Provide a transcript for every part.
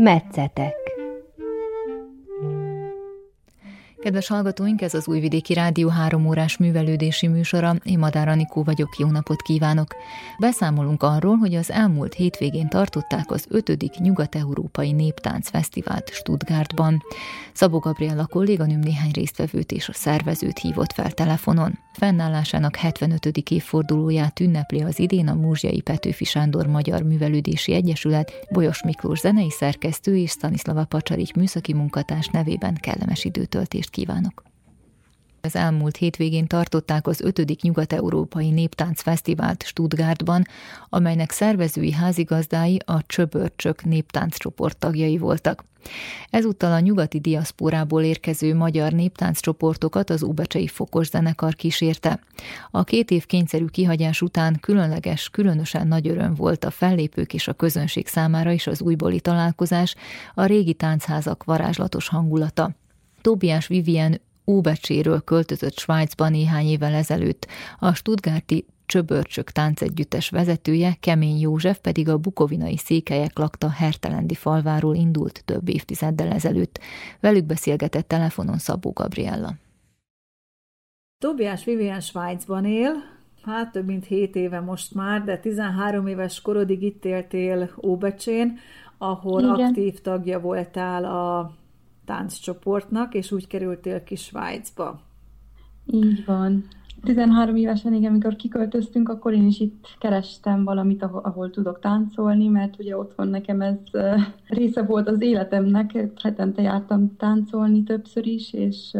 Metszetek Kedves hallgatóink, ez az Újvidéki Rádió három órás művelődési műsora. Én Madár Anikó vagyok, jó napot kívánok! Beszámolunk arról, hogy az elmúlt hétvégén tartották az 5. Nyugat-Európai Néptánc Fesztivált Stuttgartban. Szabó Gabriella kolléganőm néhány résztvevőt és a szervezőt hívott fel telefonon. Fennállásának 75. évfordulóját ünnepli az idén a Múzsiai Petőfi Sándor Magyar Művelődési Egyesület, Bolyos Miklós zenei szerkesztő és Stanislava Pacsarik műszaki munkatárs nevében kellemes időtöltést kívánok! Az elmúlt hétvégén tartották az 5. Nyugat-Európai Néptánc Fesztivált Stuttgartban, amelynek szervezői házigazdái a Csöbörcsök néptánccsoport tagjai voltak. Ezúttal a nyugati diaszporából érkező magyar néptánccsoportokat az Úbecsei Fokos zenekar kísérte. A két év kényszerű kihagyás után különleges, különösen nagy öröm volt a fellépők és a közönség számára is az újbóli találkozás, a régi táncházak varázslatos hangulata. Tóbiás Vivien Óbecséről költözött Svájcba néhány évvel ezelőtt. A Stuttgarti Csöbörcsök táncegyüttes vezetője, Kemény József pedig a bukovinai székelyek lakta Hertelendi falváról indult több évtizeddel ezelőtt. Velük beszélgetett telefonon Szabó Gabriella. Tobiás Vivien Svájcban él, hát több mint 7 éve most már, de 13 éves korodig itt éltél Óbecsén, ahol Igen. aktív tagja voltál a tánccsoportnak, és úgy kerültél ki Svájcba. Így van. 13 évesen, igen, amikor kiköltöztünk, akkor én is itt kerestem valamit, ahol, ahol tudok táncolni, mert ugye otthon nekem ez része volt az életemnek, hetente jártam táncolni többször is, és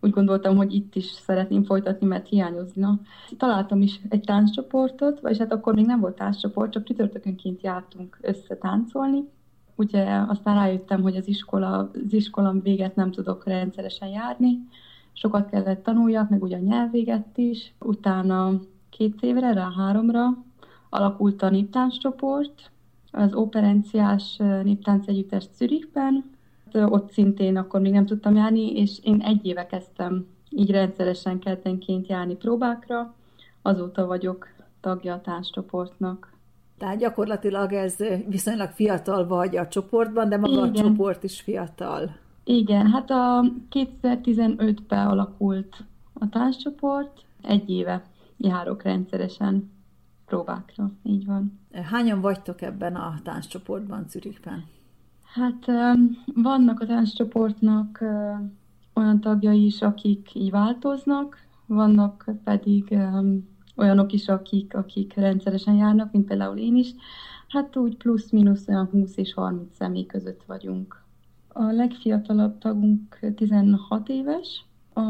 úgy gondoltam, hogy itt is szeretném folytatni, mert hiányozna. Találtam is egy tánccsoportot, vagy hát akkor még nem volt tánccsoport, csak csütörtökönként jártunk össze táncolni, ugye aztán rájöttem, hogy az iskola, az iskola véget nem tudok rendszeresen járni, sokat kellett tanuljak, meg ugye a nyelvéget is. Utána két évre, rá háromra alakult a néptánccsoport, az operenciás néptánc együttes Zürichben, ott szintén akkor még nem tudtam járni, és én egy éve kezdtem így rendszeresen keddenként járni próbákra, azóta vagyok tagja a tánccsoportnak. Tehát gyakorlatilag ez viszonylag fiatal vagy a csoportban, de maga Igen. a csoport is fiatal. Igen, hát a 2015-ben alakult a társcsoport, egy éve járok rendszeresen próbákra, így van. Hányan vagytok ebben a tánccsoportban Zürichben? Hát vannak a tánccsoportnak olyan tagjai is, akik így változnak, vannak pedig olyanok is, akik, akik rendszeresen járnak, mint például én is. Hát úgy plusz-minusz olyan 20 és 30 személy között vagyunk. A legfiatalabb tagunk 16 éves, a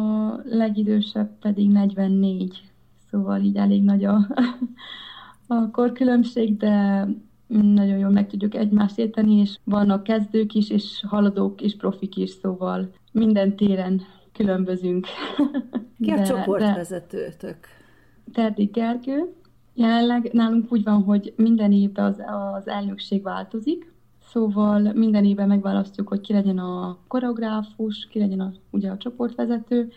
legidősebb pedig 44, szóval így elég nagy a, a korkülönbség, de nagyon jól meg tudjuk egymást érteni, és vannak kezdők is, és haladók és profik is, szóval minden téren különbözünk. Ki a de, csoportvezetőtök? Terdi Gergő. Jelenleg nálunk úgy van, hogy minden évben az, az elnökség változik, Szóval minden évben megválasztjuk, hogy ki legyen a koreográfus, ki legyen a, ugye a csoportvezető,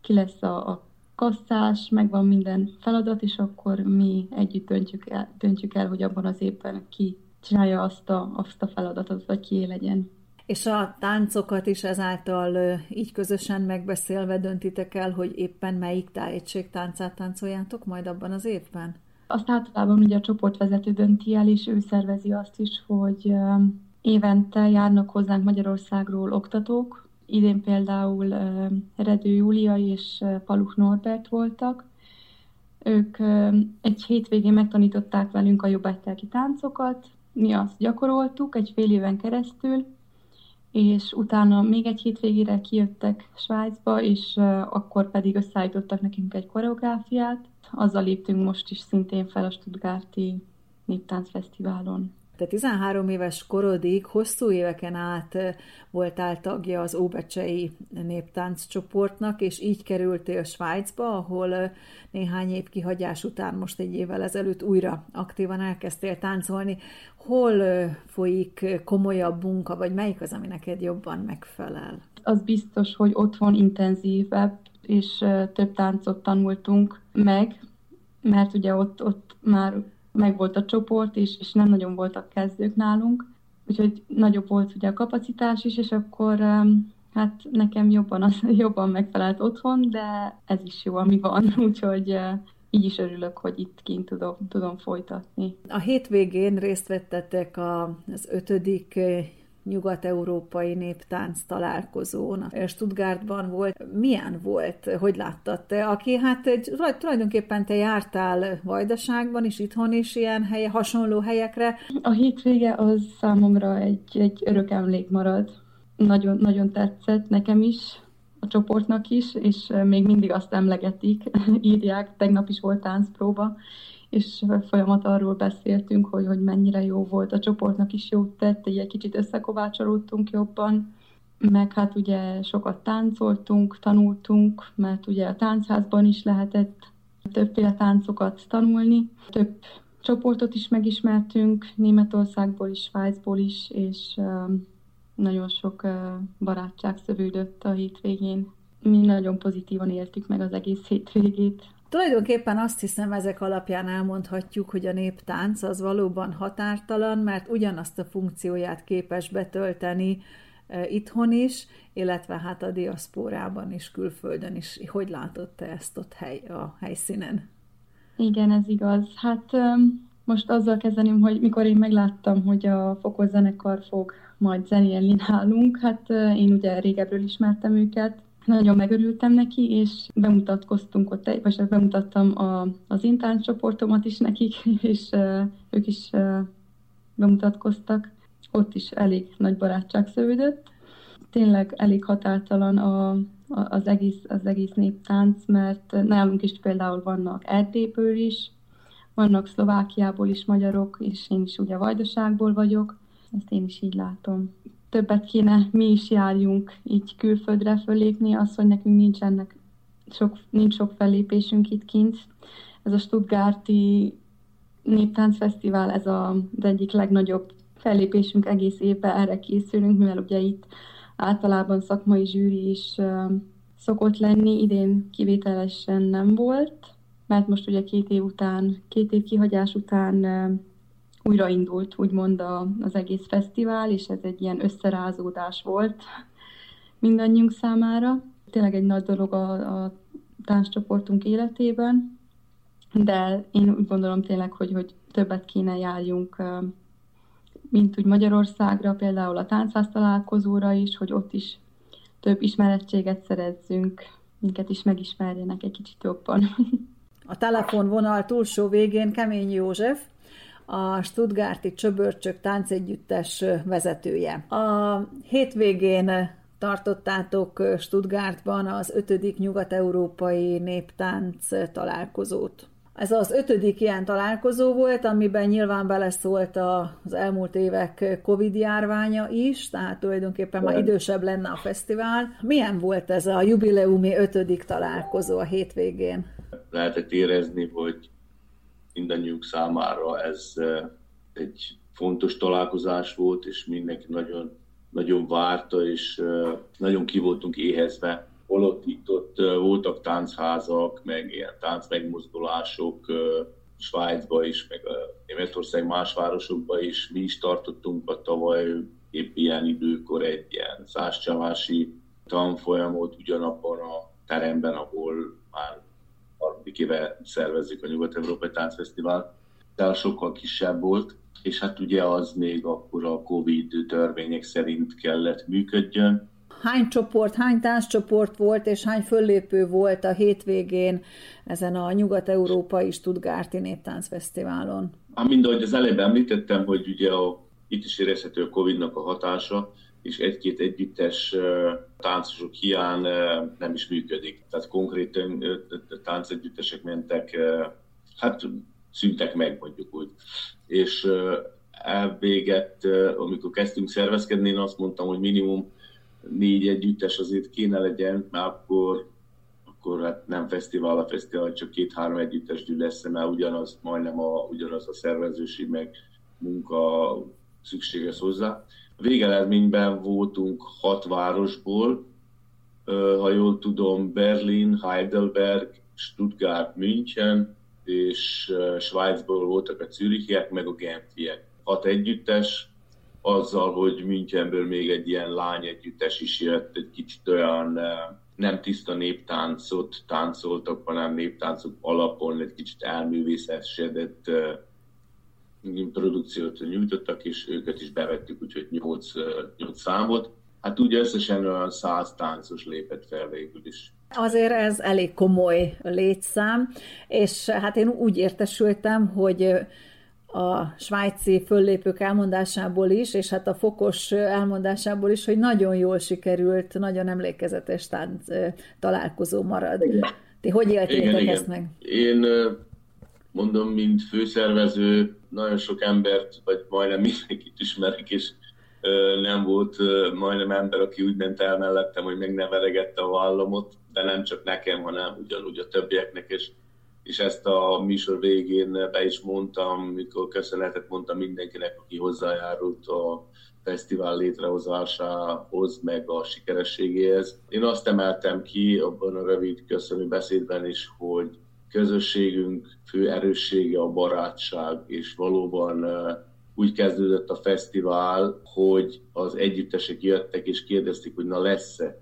ki lesz a, a kasszás, megvan minden feladat, és akkor mi együtt döntjük el, döntjük el hogy abban az évben ki csinálja azt a, azt a feladatot, vagy ki legyen. És a táncokat is ezáltal így közösen megbeszélve döntitek el, hogy éppen melyik tájegység táncát táncoljátok majd abban az évben? Azt általában ugye a csoportvezető dönti el, és ő szervezi azt is, hogy évente járnak hozzánk Magyarországról oktatók. Idén például Redő Júlia és Paluch Norbert voltak. Ők egy hétvégén megtanították velünk a jobbágytelki táncokat, mi azt gyakoroltuk egy fél éven keresztül, és utána még egy hétvégére kijöttek Svájcba, és akkor pedig összeállítottak nekünk egy koreográfiát. Azzal léptünk most is szintén fel a Stuttgarti Néptáncfesztiválon. Te 13 éves korodig hosszú éveken át voltál tagja az Óbecsei néptánc csoportnak, és így kerültél Svájcba, ahol néhány év kihagyás után most egy évvel ezelőtt újra aktívan elkezdtél táncolni. Hol folyik komolyabb munka, vagy melyik az, ami neked jobban megfelel? Az biztos, hogy otthon intenzívebb, és több táncot tanultunk meg, mert ugye ott, ott már meg volt a csoport, és, és nem nagyon voltak kezdők nálunk. úgyhogy nagyobb volt ugye a kapacitás is, és akkor hát nekem jobban, az, jobban megfelelt otthon, de ez is jó, ami van, úgyhogy így is örülök, hogy itt kint tudom, tudom folytatni. A hétvégén részt vettetek az ötödik nyugat-európai néptánc találkozón. Stuttgartban volt. Milyen volt? Hogy láttad te? Aki hát egy, tulajdonképpen te jártál Vajdaságban is, itthon is ilyen helye, hasonló helyekre. A hétvége az számomra egy, egy örök emlék marad. Nagyon, nagyon tetszett nekem is, a csoportnak is, és még mindig azt emlegetik, írják, tegnap is volt táncpróba, és folyamat arról beszéltünk, hogy, hogy mennyire jó volt, a csoportnak is jót tett, egy kicsit összekovácsolódtunk jobban, meg hát ugye sokat táncoltunk, tanultunk, mert ugye a táncházban is lehetett többféle táncokat tanulni, több csoportot is megismertünk, Németországból is, Svájcból is, és nagyon sok barátság szövődött a hétvégén. Mi nagyon pozitívan éltük meg az egész hétvégét. Tulajdonképpen azt hiszem, ezek alapján elmondhatjuk, hogy a néptánc az valóban határtalan, mert ugyanazt a funkcióját képes betölteni e, itthon is, illetve hát a diaszpórában is, külföldön is. Hogy látod te ezt ott hely, a helyszínen? Igen, ez igaz. Hát most azzal kezdeném, hogy mikor én megláttam, hogy a zenekar fog majd zenélni nálunk, hát én ugye régebről ismertem őket, nagyon megörültem neki, és bemutatkoztunk ott, vagy bemutattam a, az intán csoportomat is nekik, és uh, ők is uh, bemutatkoztak. Ott is elég nagy barátság szövődött. Tényleg elég határtalan a, a, az, egész, az egész néptánc, mert nálunk is például vannak Erdélyből is, vannak Szlovákiából is magyarok, és én is ugye Vajdaságból vagyok, ezt én is így látom többet kéne mi is járjunk így külföldre fölépni, az, hogy nekünk nincsenek sok, nincs sok fellépésünk itt kint. Ez a Stuttgarti Néptáncfesztivál, ez a, az egyik legnagyobb fellépésünk egész évben, erre készülünk, mivel ugye itt általában szakmai zsűri is uh, szokott lenni, idén kivételesen nem volt, mert most ugye két év után, két év kihagyás után újraindult úgymond a, az egész fesztivál, és ez egy ilyen összerázódás volt mindannyiunk számára. Tényleg egy nagy dolog a, a tánccsoportunk életében, de én úgy gondolom tényleg, hogy, hogy többet kéne járjunk, mint úgy Magyarországra, például a táncház találkozóra is, hogy ott is több ismerettséget szerezzünk, minket is megismerjenek egy kicsit jobban. A telefonvonal túlsó végén Kemény József, a Stuttgarti Csöbörcsök táncegyüttes vezetője. A hétvégén tartottátok Stuttgartban az ötödik nyugat-európai néptánc találkozót. Ez az ötödik ilyen találkozó volt, amiben nyilván beleszólt az elmúlt évek Covid járványa is, tehát tulajdonképpen már idősebb lenne a fesztivál. Milyen volt ez a jubileumi ötödik találkozó a hétvégén? Lehetett érezni, hogy mindannyiunk számára ez egy fontos találkozás volt, és mindenki nagyon, nagyon várta, és nagyon ki voltunk éhezve. Holott itt ott voltak táncházak, meg ilyen tánc megmozdulások, Svájcba is, meg a Németország más városokba is. Mi is tartottunk a tavaly épp ilyen időkor egy ilyen százcsavási tanfolyamot ugyanabban a teremben, ahol már éve szervezzük a Nyugat-Európai Táncfesztivál, de sokkal kisebb volt, és hát ugye az még akkor a Covid törvények szerint kellett működjön. Hány csoport, hány tánccsoport volt, és hány föllépő volt a hétvégén ezen a Nyugat-Európai Stuttgarti Néptáncfesztiválon? Hát mind ahogy az előbb említettem, hogy ugye a, itt is érezhető a Covid-nak a hatása, és egy-két együttes táncosok hiány nem is működik. Tehát konkrétan táncegyüttesek mentek, hát szüntek meg, mondjuk úgy. És elvéget, amikor kezdtünk szervezkedni, én azt mondtam, hogy minimum négy együttes azért kéne legyen, mert akkor, akkor hát nem fesztivál a fesztivál, csak két-három együttes gyűl lesz, mert ugyanaz, majdnem a, ugyanaz a szervezőség meg munka szükséges hozzá. Végeredményben voltunk hat városból, ha jól tudom, Berlin, Heidelberg, Stuttgart, München, és Svájcból voltak a Zürichiek, meg a Genfiek. Hat együttes, azzal, hogy Münchenből még egy ilyen lány együttes is jött, egy kicsit olyan nem tiszta néptáncot táncoltak, hanem néptáncok alapon egy kicsit elművészesedett produkciót nyújtottak, és őket is bevettük, úgyhogy 8, 8 számot. Hát úgy összesen olyan 100 táncos lépett fel végül is. Azért ez elég komoly létszám, és hát én úgy értesültem, hogy a svájci föllépők elmondásából is, és hát a fokos elmondásából is, hogy nagyon jól sikerült, nagyon emlékezetes tánc találkozó marad. Igen. Ti hogy éltétek igen, ezt igen. meg? Én mondom, mint főszervező, nagyon sok embert, vagy majdnem mindenkit ismerek, és nem volt majdnem ember, aki úgy ment el mellettem, hogy meg ne veregette a vállamot, de nem csak nekem, hanem ugyanúgy a többieknek, és és ezt a műsor végén be is mondtam, mikor köszönetet mondtam mindenkinek, aki hozzájárult a fesztivál létrehozásához, meg a sikerességéhez. Én azt emeltem ki abban a rövid köszönő beszédben is, hogy közösségünk fő erőssége a barátság, és valóban úgy kezdődött a fesztivál, hogy az együttesek jöttek és kérdezték, hogy na lesz-e.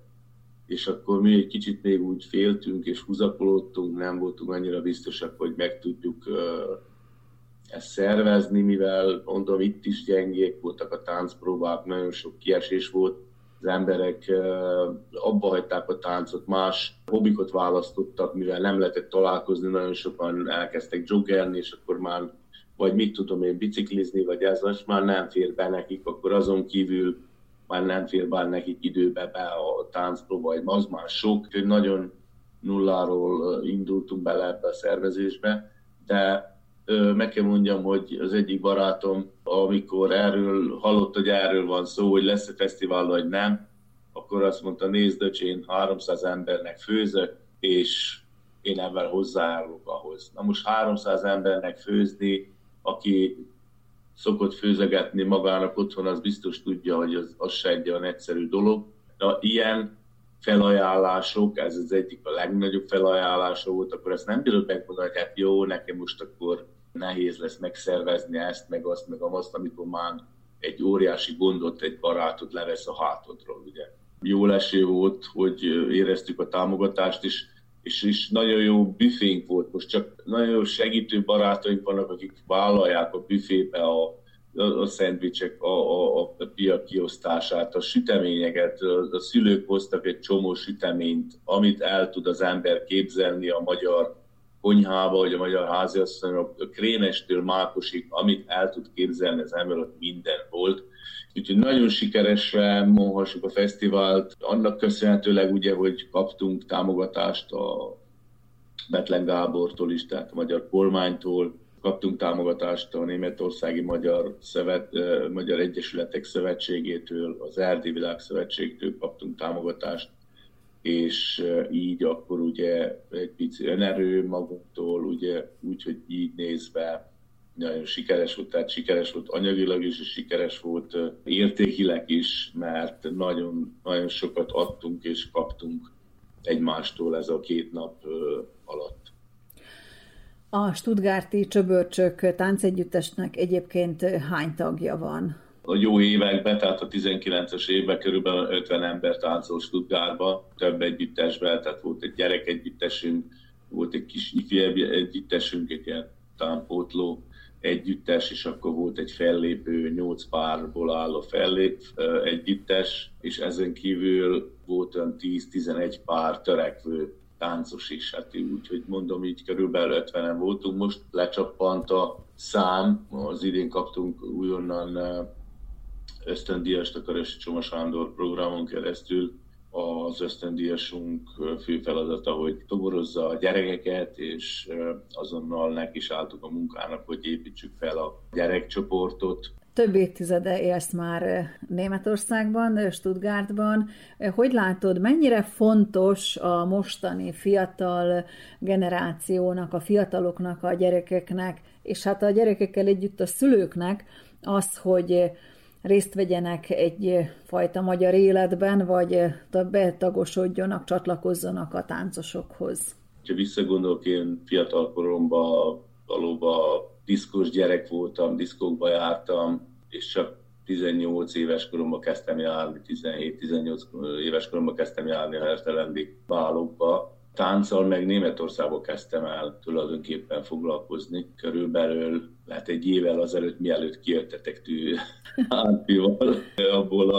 És akkor mi egy kicsit még úgy féltünk és húzakolódtunk, nem voltunk annyira biztosak, hogy meg tudjuk ezt szervezni, mivel mondom, itt is gyengék voltak a táncpróbák, nagyon sok kiesés volt, az emberek abba hagyták a táncot, más hobbikot választottak, mivel nem lehetett találkozni, nagyon sokan elkezdtek joggelni, és akkor már vagy mit tudom én, biciklizni, vagy ez most már nem fér be nekik, akkor azon kívül már nem fér bár nekik időbe be a táncpróba, az már sok, hogy nagyon nulláról indultunk bele ebbe a szervezésbe, de meg kell mondjam, hogy az egyik barátom, amikor erről hallott, hogy erről van szó, hogy lesz-e fesztivál, vagy nem, akkor azt mondta, nézd, öcs, én 300 embernek főzök, és én ebben hozzájárulok ahhoz. Na most 300 embernek főzni, aki szokott főzegetni magának otthon, az biztos tudja, hogy az, az se egy olyan egyszerű dolog. De ilyen felajánlások, ez az egyik a legnagyobb felajánlása volt, akkor ezt nem bírod megmondani, hogy hát jó, nekem most akkor nehéz lesz megszervezni ezt, meg azt, meg azt, amikor már egy óriási gondot, egy barátot levesz a hátodról, ugye. Jó leső volt, hogy éreztük a támogatást, is, és is nagyon jó büfénk volt. Most csak nagyon jó segítő barátaink vannak, akik vállalják a büfébe a, a, a szendvicsek, a, a, a pia kiosztását, a süteményeket, a, a szülők hoztak egy csomó süteményt, amit el tud az ember képzelni a magyar konyhába, vagy a magyar háziasszony, a krémestől mákosig, amit el tud képzelni az ember, ott minden volt. Úgyhogy nagyon sikeresre mondhassuk a fesztivált, annak köszönhetőleg ugye, hogy kaptunk támogatást a Betlen Gábortól is, tehát a magyar kormánytól, kaptunk támogatást a Németországi Magyar, Szövet, Magyar Egyesületek Szövetségétől, az Erdi Világszövetségtől kaptunk támogatást, és így akkor ugye egy pici önerő magunktól, ugye úgy, hogy így nézve nagyon sikeres volt, tehát sikeres volt anyagilag is, és sikeres volt értékileg is, mert nagyon, nagyon sokat adtunk és kaptunk egymástól ez a két nap alatt. A Stuttgarti Csöbörcsök táncegyüttesnek egyébként hány tagja van? A jó években, tehát a 19-es évben körülbelül 50 ember táncol Stuttgartba, több együttesben, tehát volt egy gyerek együttesünk, volt egy kis ifjabb együttesünk, egy ilyen támpótló együttes, és akkor volt egy fellépő, nyolc párból álló fellép együttes, és ezen kívül volt olyan 10-11 pár törekvő táncos is, hát úgyhogy mondom, így körülbelül 50-en voltunk, most lecsappant a szám, az idén kaptunk újonnan ösztöndíjast a Körösi Csoma Sándor programon keresztül, az ösztöndíjasunk fő feladata, hogy toborozza a gyerekeket, és azonnal neki is álltuk a munkának, hogy építsük fel a gyerekcsoportot. Több évtizede élsz már Németországban, Stuttgartban. Hogy látod, mennyire fontos a mostani fiatal generációnak, a fiataloknak, a gyerekeknek, és hát a gyerekekkel együtt a szülőknek az, hogy részt vegyenek egy fajta magyar életben, vagy betagosodjanak, csatlakozzanak a táncosokhoz. Ha visszagondolok, én fiatal koromban valóban diszkos gyerek voltam, diszkókba jártam, és csak 18 éves koromban kezdtem járni, 17-18 éves koromban kezdtem járni a Hertelendi bálokba. Tánccal meg Németországból kezdtem el tulajdonképpen foglalkozni. Körülbelül lehet egy évvel azelőtt, mielőtt kijöttetek tű Árpival, abból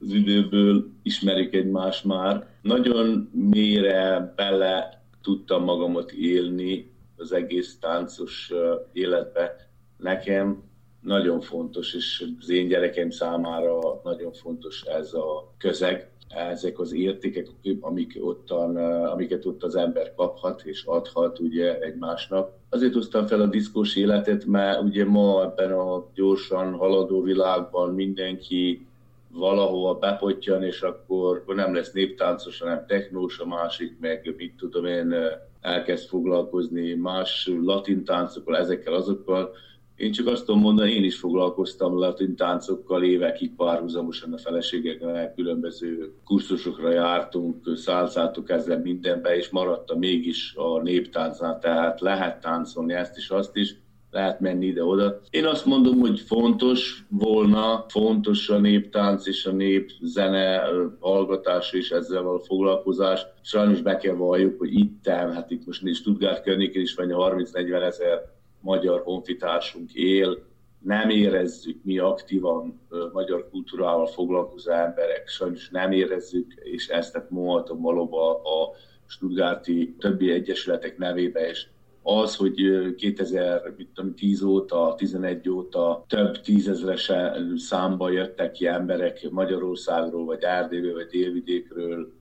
az időből ismerik egymást már. Nagyon mélyre bele tudtam magamat élni az egész táncos életbe. Nekem nagyon fontos, és az én gyerekeim számára nagyon fontos ez a közeg, ezek az értékek, amik ottan, amiket ott az ember kaphat és adhat ugye egymásnak. Azért hoztam fel a diszkós életet, mert ugye ma ebben a gyorsan haladó világban mindenki valahova bepottyan, és akkor nem lesz néptáncos, hanem technós, a másik meg, mit tudom én, elkezd foglalkozni más latin táncokkal, ezekkel, azokkal, én csak azt tudom mondani, én is foglalkoztam latin táncokkal évekig párhuzamosan a feleségekkel, különböző kurzusokra jártunk, szálcáltuk ezzel mindenbe, és maradta mégis a néptáncnál, tehát lehet táncolni ezt is, azt is, lehet menni ide-oda. Én azt mondom, hogy fontos volna, fontos a néptánc és a népzene hallgatása és ezzel való foglalkozás. Sajnos be kell valljuk, hogy itt, hát itt most Stuttgart környékén is vagy 30-40 ezer magyar honfitársunk él, nem érezzük mi aktívan magyar kultúrával foglalkozó emberek, sajnos nem érezzük, és ezt mondhatom valóban a Stuttgarti többi egyesületek nevébe is, az, hogy 2010 óta, 11 óta több tízezres számba jöttek ki emberek Magyarországról, vagy Erdélyből, vagy Délvidékről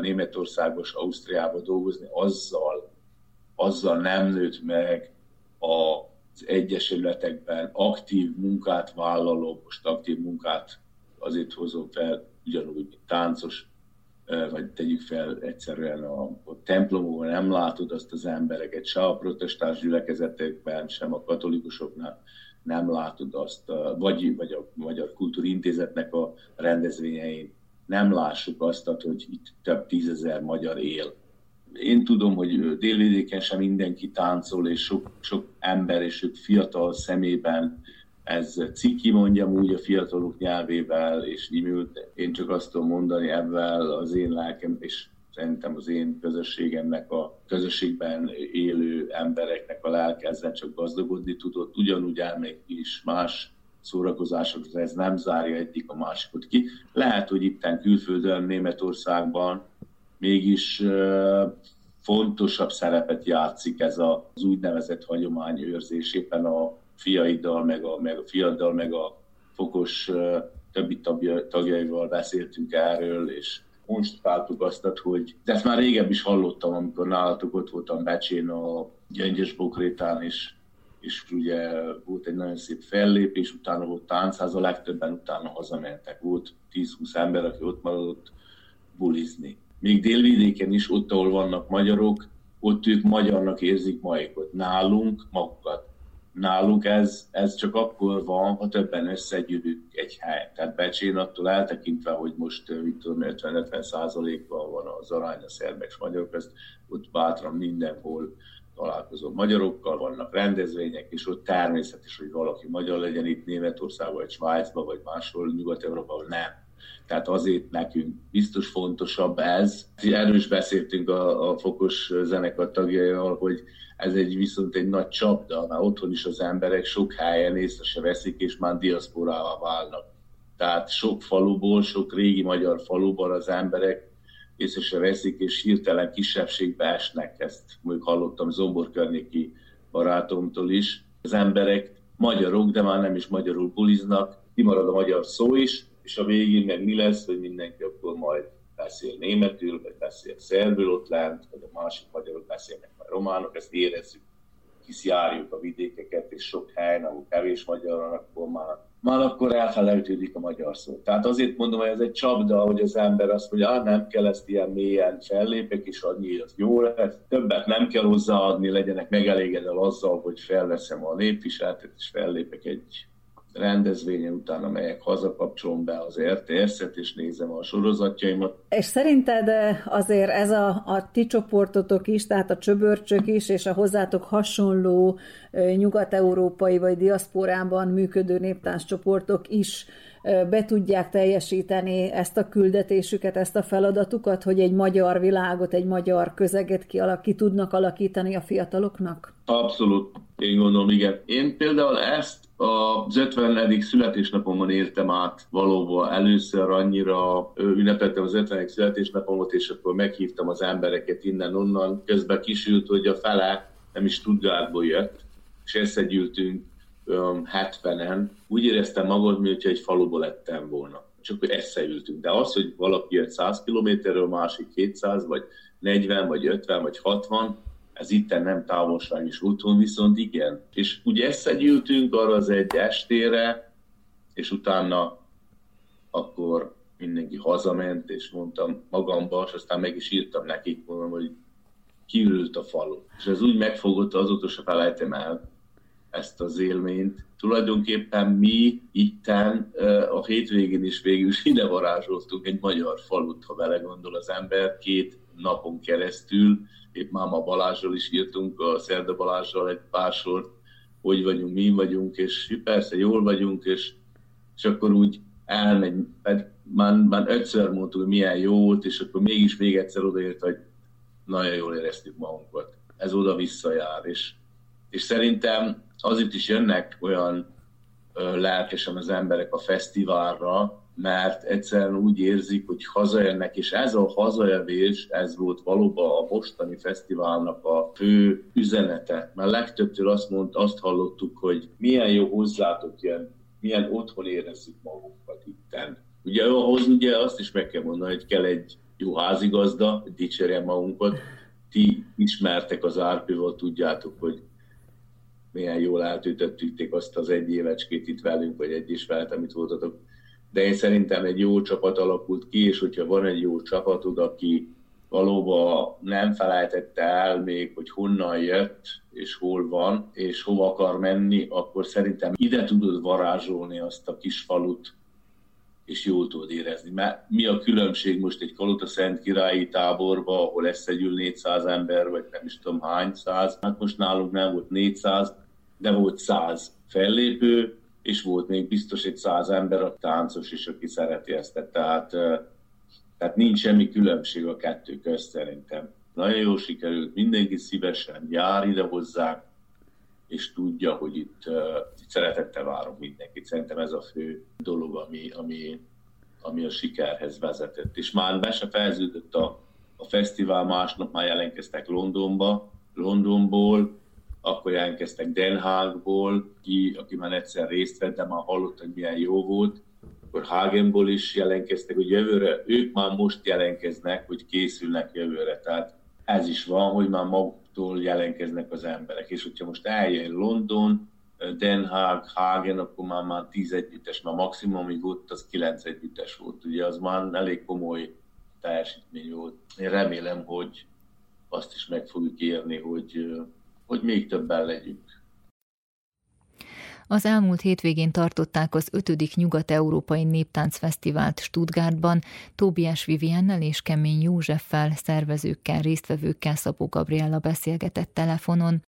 Németországba és Ausztriába dolgozni, azzal, azzal nem nőtt meg az egyesületekben aktív munkát vállaló, most aktív munkát azért hozom fel, ugyanúgy, mint táncos, vagy tegyük fel egyszerűen a, a templomokban nem látod azt az embereket, se a protestáns gyülekezetekben, sem a katolikusoknál nem látod azt, vagy, vagy a Magyar Kultúrintézetnek a rendezvényein. Nem lássuk azt, hogy itt több tízezer magyar él én tudom, hogy délvidéken sem mindenki táncol, és sok, sok ember és sok fiatal szemében ez ciki, mondjam úgy a fiatalok nyelvével, és imült. Én csak azt tudom mondani ebben az én lelkem, és szerintem az én közösségemnek, a közösségben élő embereknek a lelke ezzel csak gazdagodni tudott. Ugyanúgy elmegy is más szórakozásokra, ez nem zárja egyik a másikot ki. Lehet, hogy itten külföldön, Németországban mégis fontosabb szerepet játszik ez az úgynevezett hagyományőrzés éppen a fiaiddal, meg a, meg a fiaddal, meg a fokos többi tagja, tagjaival beszéltünk erről, és konstatáltuk azt, hogy de ezt már régebb is hallottam, amikor nálatok ott voltam Becsén a Gyöngyös Bokrétán, és, és ugye volt egy nagyon szép fellépés, utána volt táncház, a legtöbben utána hazamentek. Volt 10-20 ember, aki ott maradott bulizni még délvidéken is, ott, ahol vannak magyarok, ott ők magyarnak érzik majukat. Nálunk magukat. Nálunk ez, ez csak akkor van, ha többen összegyűlünk egy helyen. Tehát Becsén attól eltekintve, hogy most mit tudom, 50-50 százalékban van az arány a szerbek és magyarok, ezt ott bátran mindenhol találkozom magyarokkal, vannak rendezvények, és ott természetes, hogy valaki magyar legyen itt Németországban, vagy Svájcban, vagy máshol Nyugat-Európában, nem tehát azért nekünk biztos fontosabb ez. Erről is beszéltünk a, a Fokos zenekar tagjaival, hogy ez egy viszont egy nagy csapda, mert otthon is az emberek sok helyen észre se veszik, és már diaszporává válnak. Tehát sok faluból, sok régi magyar faluban az emberek észre se veszik, és hirtelen kisebbségbe esnek. Ezt mondjuk hallottam Zombor környéki barátomtól is. Az emberek magyarok, de már nem is magyarul buliznak, kimarad a magyar szó is, és a végén meg mi lesz, hogy mindenki akkor majd beszél németül, vagy beszél szerbül ott lent, vagy a másik magyarok beszélnek majd románok, ezt érezzük, járjuk a vidékeket, és sok helyen, ahol kevés magyar akkor már, már akkor elfelejtődik a magyar szó. Tehát azért mondom, hogy ez egy csapda, hogy az ember azt mondja, ah, nem kell ezt ilyen mélyen fellépek, és annyi, az jó lesz. Többet nem kell hozzáadni, legyenek megelégedel azzal, hogy felveszem a népviseletet, és fellépek egy rendezvényen utána megyek haza, kapcsolom be az RTS-et, és nézem a sorozatjaimat. És szerinted eh, azért ez a, a ti csoportotok is, tehát a csöbörcsök is, és a hozzátok hasonló eh, nyugat-európai vagy diaszporában működő néptánccsoportok is be tudják teljesíteni ezt a küldetésüket, ezt a feladatukat, hogy egy magyar világot, egy magyar közeget ki tudnak alakítani a fiataloknak? Abszolút, én gondolom, igen. Én például ezt az 50. születésnapomon értem át valóban először annyira ünnepeltem az 50. születésnapomat, és akkor meghívtam az embereket innen-onnan. Közben kisült, hogy a fele nem is Stuttgartból jött, és összegyűltünk 70-en. Úgy éreztem magad, mintha egy faluból lettem volna. Csak összeültünk. De az, hogy valaki jött 100 kilométerről, másik 200, vagy 40, vagy 50, vagy 60, ez itt nem távolság is úton, viszont igen. És ugye összegyűltünk arra az egy estére, és utána akkor mindenki hazament, és mondtam magamba, és aztán meg is írtam nekik, mondom, hogy kiürült a falu. És ez úgy megfogott, azóta se felejtem el ezt az élményt. Tulajdonképpen mi itten a hétvégén is végül is ide varázsoltunk egy magyar falut, ha belegondol az ember, két napon keresztül, épp Máma Balázsról is írtunk, a Szerda Balázsral egy pár sort, hogy vagyunk, mi vagyunk, és persze jól vagyunk, és, és akkor úgy elmegy, pedig már, már ötször mondtuk, hogy milyen jó volt, és akkor mégis még egyszer odaért, hogy nagyon jól éreztük magunkat. Ez oda visszajár, és, és szerintem azért is jönnek olyan ö, lelkesen az emberek a fesztiválra, mert egyszerűen úgy érzik, hogy hazajönnek, és ez a hazajövés, ez volt valóban a mostani fesztiválnak a fő üzenete. Mert legtöbbször azt mondta, azt hallottuk, hogy milyen jó hozzátok jön, milyen otthon érezzük magunkat itten. Ugye ahhoz ugye azt is meg kell mondani, hogy kell egy jó házigazda, hogy dicsérjen magunkat. Ti ismertek az árpival, tudjátok, hogy milyen jól eltöltöttük azt az egy évecskét itt velünk, vagy egy is velet, amit voltatok de én szerintem egy jó csapat alakult ki, és hogyha van egy jó csapatod, aki valóban nem felejtette el még, hogy honnan jött, és hol van, és hova akar menni, akkor szerintem ide tudod varázsolni azt a kis falut, és jól tudod érezni. Mert mi a különbség most egy Kalota Szent Királyi táborba, ahol összegyűl 400 ember, vagy nem is tudom hány száz, hát most nálunk nem volt 400, de volt 100 fellépő, és volt még biztos egy száz ember a táncos is, aki szereti ezt. Tehát, tehát nincs semmi különbség a kettő közt szerintem. Nagyon jó sikerült, mindenki szívesen jár ide hozzá, és tudja, hogy itt, itt szeretettel várunk mindenkit. Szerintem ez a fő dolog, ami, ami, ami a sikerhez vezetett. És már be se fejeződött a, a fesztivál, másnap már jelentkeztek Londonba, Londonból, akkor jelentkeztek Den Haagból, ki, aki már egyszer részt vett, de már hallott, hogy milyen jó volt, akkor Hagenból is jelentkeztek, hogy jövőre, ők már most jelentkeznek, hogy készülnek jövőre. Tehát ez is van, hogy már maguktól jelentkeznek az emberek. És hogyha most eljön London, Den Haag, Hagen, akkor már, már 10 együttes, már maximum, amíg ott az 9 együttes volt. Ugye az már elég komoly teljesítmény volt. Én remélem, hogy azt is meg fogjuk érni, hogy hogy még többen legyünk. Az elmúlt hétvégén tartották az 5. Nyugat-Európai Néptáncfesztivált Stuttgartban. Tóbiás Viviennel és Kemény Józseffel, szervezőkkel, résztvevőkkel Szabó Gabriella beszélgetett telefonon.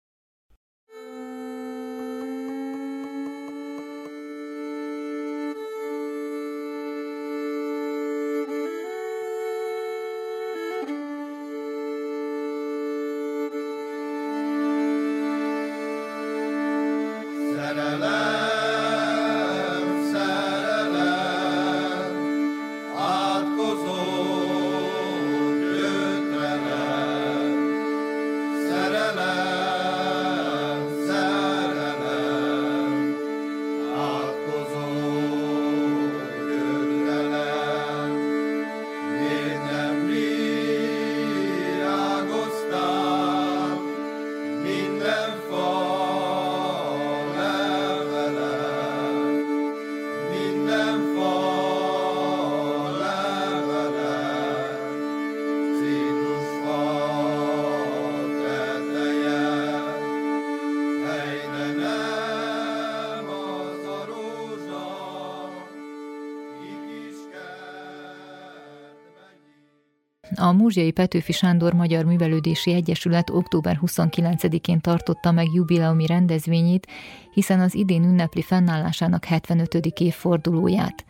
A Múzsiai Petőfi Sándor Magyar Művelődési Egyesület október 29-én tartotta meg jubileumi rendezvényét, hiszen az idén ünnepli fennállásának 75. évfordulóját.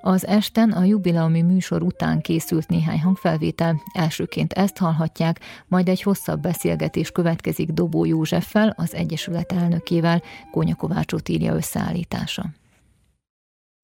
Az esten a jubileumi műsor után készült néhány hangfelvétel, elsőként ezt hallhatják, majd egy hosszabb beszélgetés következik Dobó Józseffel, az Egyesület elnökével, Kónya Kovács Otília összeállítása.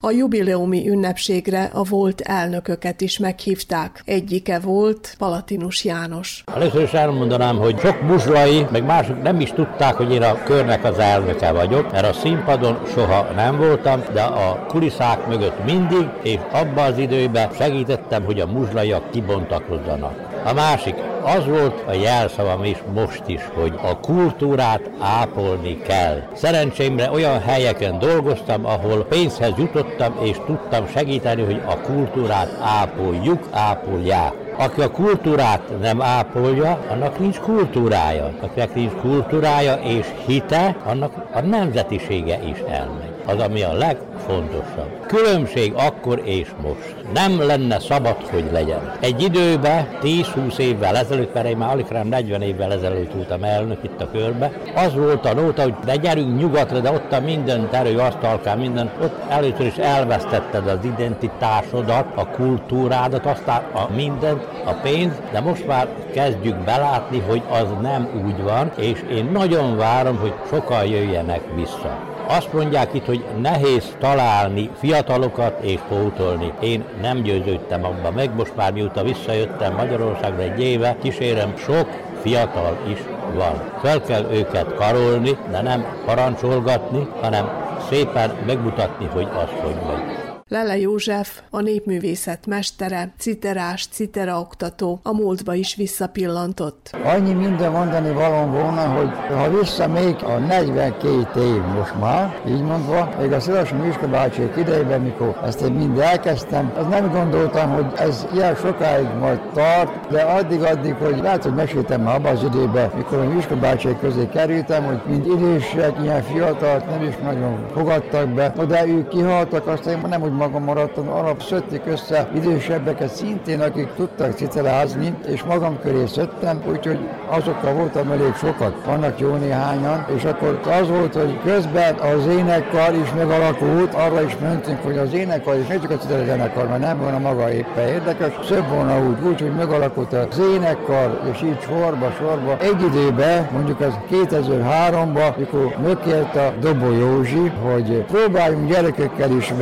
A jubileumi ünnepségre a volt elnököket is meghívták. Egyike volt Palatinus János. Először is elmondanám, hogy sok muzslai, meg mások nem is tudták, hogy én a körnek az elnöke vagyok, mert a színpadon soha nem voltam, de a kulisszák mögött mindig, és abban az időben segítettem, hogy a muzslaiak kibontakozzanak. A másik, az volt a jelszavam is most is, hogy a kultúrát ápolni kell. Szerencsémre olyan helyeken dolgoztam, ahol pénzhez jutottam, és tudtam segíteni, hogy a kultúrát ápoljuk, ápolják. Aki a kultúrát nem ápolja, annak nincs kultúrája. Akinek nincs kultúrája és hite, annak a nemzetisége is elmegy. Az, ami a legfontosabb. Különbség akkor és most. Nem lenne szabad, hogy legyen. Egy időben, 10-20 évvel ezelőtt, mert én már alig 40 évvel ezelőtt voltam elnök itt a körbe, az volt a nóta, hogy de gyerünk nyugatra, de ott a minden terő asztalkán, minden, ott először is elvesztetted az identitásodat, a kultúrádat, aztán a mindent, a pénz, de most már kezdjük belátni, hogy az nem úgy van, és én nagyon várom, hogy sokan jöjjenek vissza. Azt mondják itt, hogy nehéz találni fiatalokat és pótolni. Én nem győződtem abban meg, most már mióta visszajöttem Magyarországra egy éve, kísérem, sok fiatal is van. Fel kell őket karolni, de nem parancsolgatni, hanem szépen megmutatni, hogy az hogy megy. Lele József, a népművészet mestere, citerás, citeraoktató, a múltba is visszapillantott. Annyi minden mondani valóm volna, hogy ha vissza még a 42 év most már, így mondva, még a Szilasi Miska bácsi idejében, mikor ezt én mind elkezdtem, az nem gondoltam, hogy ez ilyen sokáig majd tart, de addig-addig, hogy lehet, hogy meséltem már abban az időben, mikor a Miska bácsi közé kerültem, hogy mind idősek, ilyen fiatalt nem is nagyon fogadtak be, de ők kihaltak, aztán nem úgy magam maradtam, alap szötték össze idősebbeket szintén, akik tudtak citerázni, és magam köré szöttem, úgyhogy azokkal voltam elég sokat. Vannak jó néhányan, és akkor az volt, hogy közben az énekkar is megalakult, arra is mentünk, hogy az énekkar és ne csak a zenekar, mert nem volna maga éppen érdekes, szebb volna úgy, úgy, hogy megalakult az énekkar, és így sorba, sorba. Egy időben, mondjuk az 2003-ban, mikor megkért a Dobó Józsi, hogy próbáljunk gyerekekkel is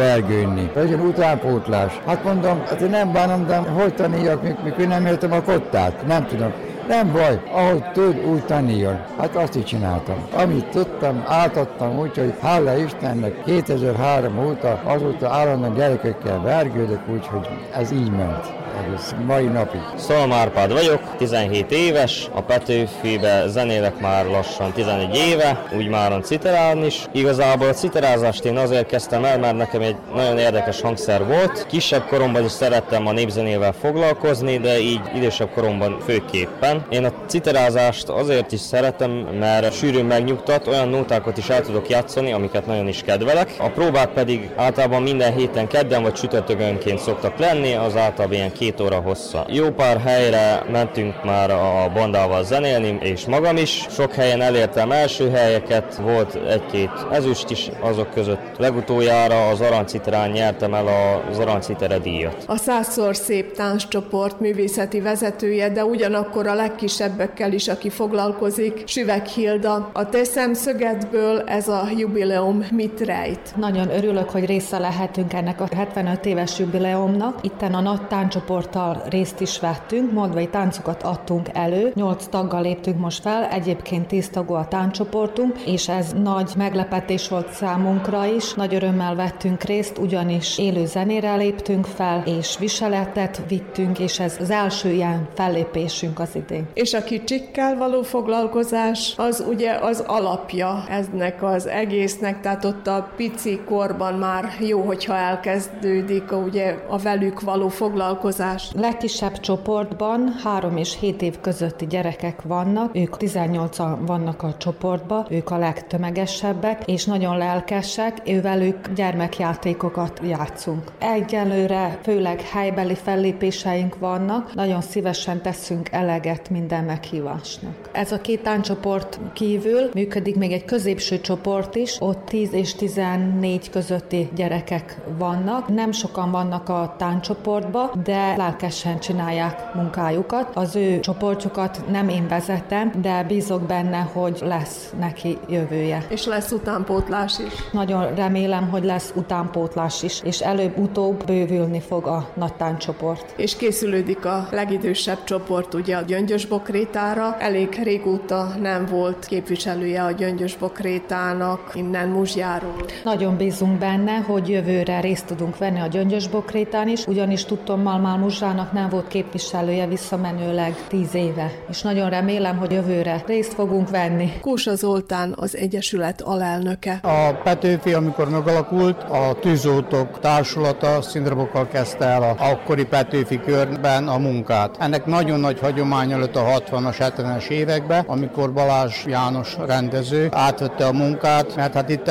vergőnni legyen utánpótlás. Hát mondom, hát én nem bánom, de hogy taníjak, mikor nem értem a kottát? Nem tudom. Nem baj, ahogy tud, úgy tanuljon. Hát azt is csináltam. Amit tudtam, átadtam úgy, hogy hála Istennek 2003 óta azóta állandóan gyerekekkel vergődök, úgyhogy ez így ment egész mai napig. Szolom Árpád vagyok, 17 éves, a Petőfibe zenélek már lassan 11 éve, úgy már citerálni is. Igazából a citerázást én azért kezdtem el, mert nekem egy nagyon érdekes hangszer volt. Kisebb koromban is szerettem a népzenével foglalkozni, de így idősebb koromban főképpen. Én a citerázást azért is szeretem, mert sűrűn megnyugtat, olyan nótákat is el tudok játszani, amiket nagyon is kedvelek. A próbák pedig általában minden héten kedden vagy csütörtökönként szoktak lenni, az általában ilyen két óra hossza. Jó pár helyre mentünk már a bandával zenélni, és magam is. Sok helyen elértem első helyeket, volt egy-két ezüst is azok között. Legutoljára az Arancitrán nyertem el az Arancitere díjat. A százszor szép tánccsoport művészeti vezetője, de ugyanakkor a legkisebbekkel is, aki foglalkozik, Süvek Hilda. A te szemszögedből ez a jubileum mit rejt? Nagyon örülök, hogy része lehetünk ennek a 75 éves jubileumnak. Itten a nagy tánccsoport csoporttal részt is vettünk, modvai táncokat adtunk elő, nyolc taggal léptünk most fel, egyébként tíz tagú a táncsoportunk, és ez nagy meglepetés volt számunkra is. Nagy örömmel vettünk részt, ugyanis élő zenére léptünk fel, és viseletet vittünk, és ez az első ilyen fellépésünk az idén. És a kicsikkel való foglalkozás, az ugye az alapja eznek az egésznek, tehát ott a pici korban már jó, hogyha elkezdődik ugye a velük való foglalkozás, vállalkozás. Legkisebb csoportban 3 és 7 év közötti gyerekek vannak, ők 18-an vannak a csoportban, ők a legtömegesebbek, és nagyon lelkesek, ővelük gyermekjátékokat játszunk. Egyelőre főleg helybeli fellépéseink vannak, nagyon szívesen teszünk eleget minden meghívásnak. Ez a két táncsoport kívül működik még egy középső csoport is, ott 10 és 14 közötti gyerekek vannak. Nem sokan vannak a tánccsoportba, de lelkesen csinálják munkájukat. Az ő csoportjukat nem én vezetem, de bízok benne, hogy lesz neki jövője. És lesz utánpótlás is. Nagyon remélem, hogy lesz utánpótlás is, és előbb-utóbb bővülni fog a nagy tánccsoport. És készülődik a legidősebb csoport ugye a Gyöngyösbokrétára. Elég régóta nem volt képviselője a Gyöngyösbokrétának innen Muzsjáról. Nagyon bízunk benne, hogy jövőre részt tudunk venni a Gyöngyösbokrétán is, ugyanis tudtom, Malmál Muzsának nem volt képviselője visszamenőleg tíz éve, és nagyon remélem, hogy jövőre részt fogunk venni. Kósa Zoltán az Egyesület alelnöke. A Petőfi, amikor megalakult, a Tűzoltók Társulata színdarbokkal kezdte el a akkori Petőfi körben a munkát. Ennek nagyon nagy hagyomány előtt a 60-as, 70-es években, amikor Balázs János rendező átvette a munkát, mert hát itt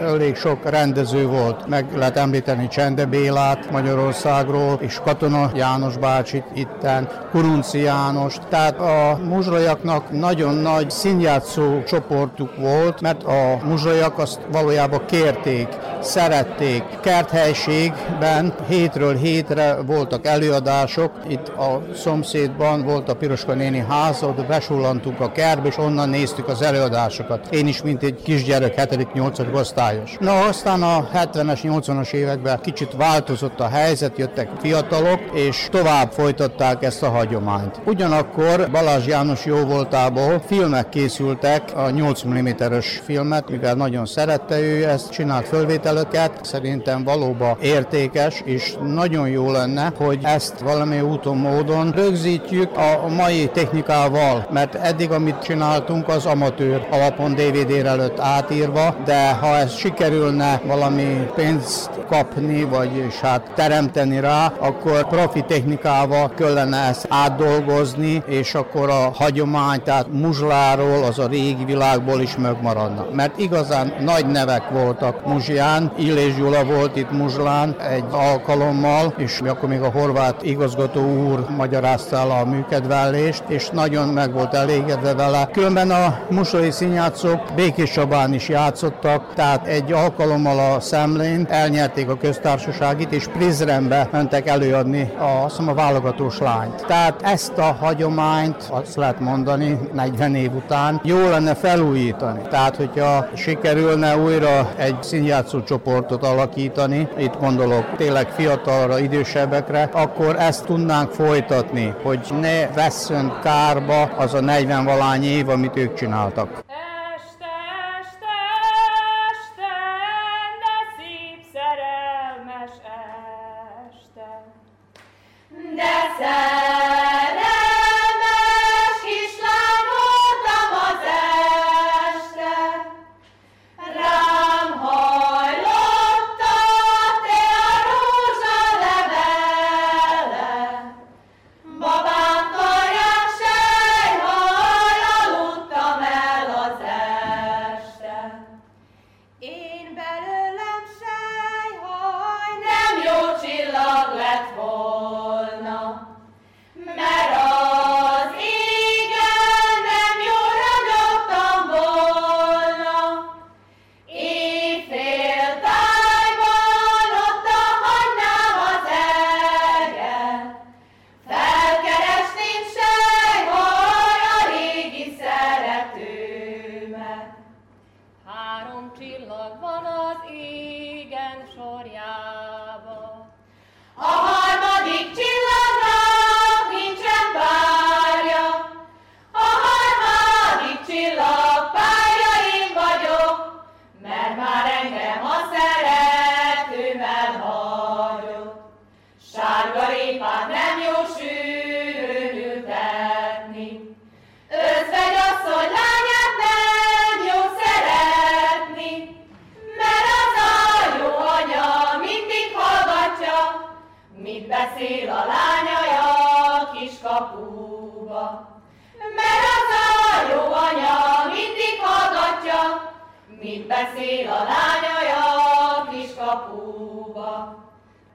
elég sok rendező volt. Meg lehet említeni Csende Bélát Magyarországról, és Katona János bácsit itten, Kurunci János. Tehát a muzsrajaknak nagyon nagy színjátszó csoportuk volt, mert a muzsrajak azt valójában kérték, szerették. Kerthelységben hétről hétre voltak előadások, itt a szomszédban volt a Piroska néni háza, oda besullantunk a kertbe, és onnan néztük az előadásokat. Én is, mint egy kisgyerek, 7.-8. osztályos. Na, aztán a 70-es, 80-as években kicsit változott a helyzet, jöttek fiatalok, és tovább folytatták ezt a hagyományt. Ugyanakkor Balázs János jó voltából filmek készültek, a 8 mm-es filmet, mivel nagyon szerette ő ezt, csinált fölvételeket, szerintem valóban értékes, és nagyon jó lenne, hogy ezt valami úton, módon rögzítjük a mai technikával, mert eddig, amit csináltunk, az amatőr alapon DVD-re előtt átírva, de ha ez sikerülne valami pénzt kapni, vagy hát teremteni rá, akkor profi technikával kellene ezt átdolgozni, és akkor a hagyomány, tehát muzsláról, az a régi világból is megmaradna. Mert igazán nagy nevek voltak Muzsián, Illés Gyula volt itt Muzslán egy alkalommal, és akkor még a horvát igazgató úr magyarázta el a műkedvellést, és nagyon meg volt elégedve vele. Különben a musai színjátszók Békés Csabán is játszottak, tehát egy alkalommal a Szemlén elnyerték a köztársaságit, és Prizrenbe mentek előadni a, azt a válogatós lányt. Tehát ezt a hagyományt, azt lehet mondani, 40 év után jó lenne felújítani. Tehát, hogyha sikerülne újra egy színjátszó csoportot alakítani, itt gondolok tényleg fiatalra, idősebbekre, akkor ezt tudnánk folytatni, hogy ne veszön kárba az a 40 valány év, amit ők csináltak.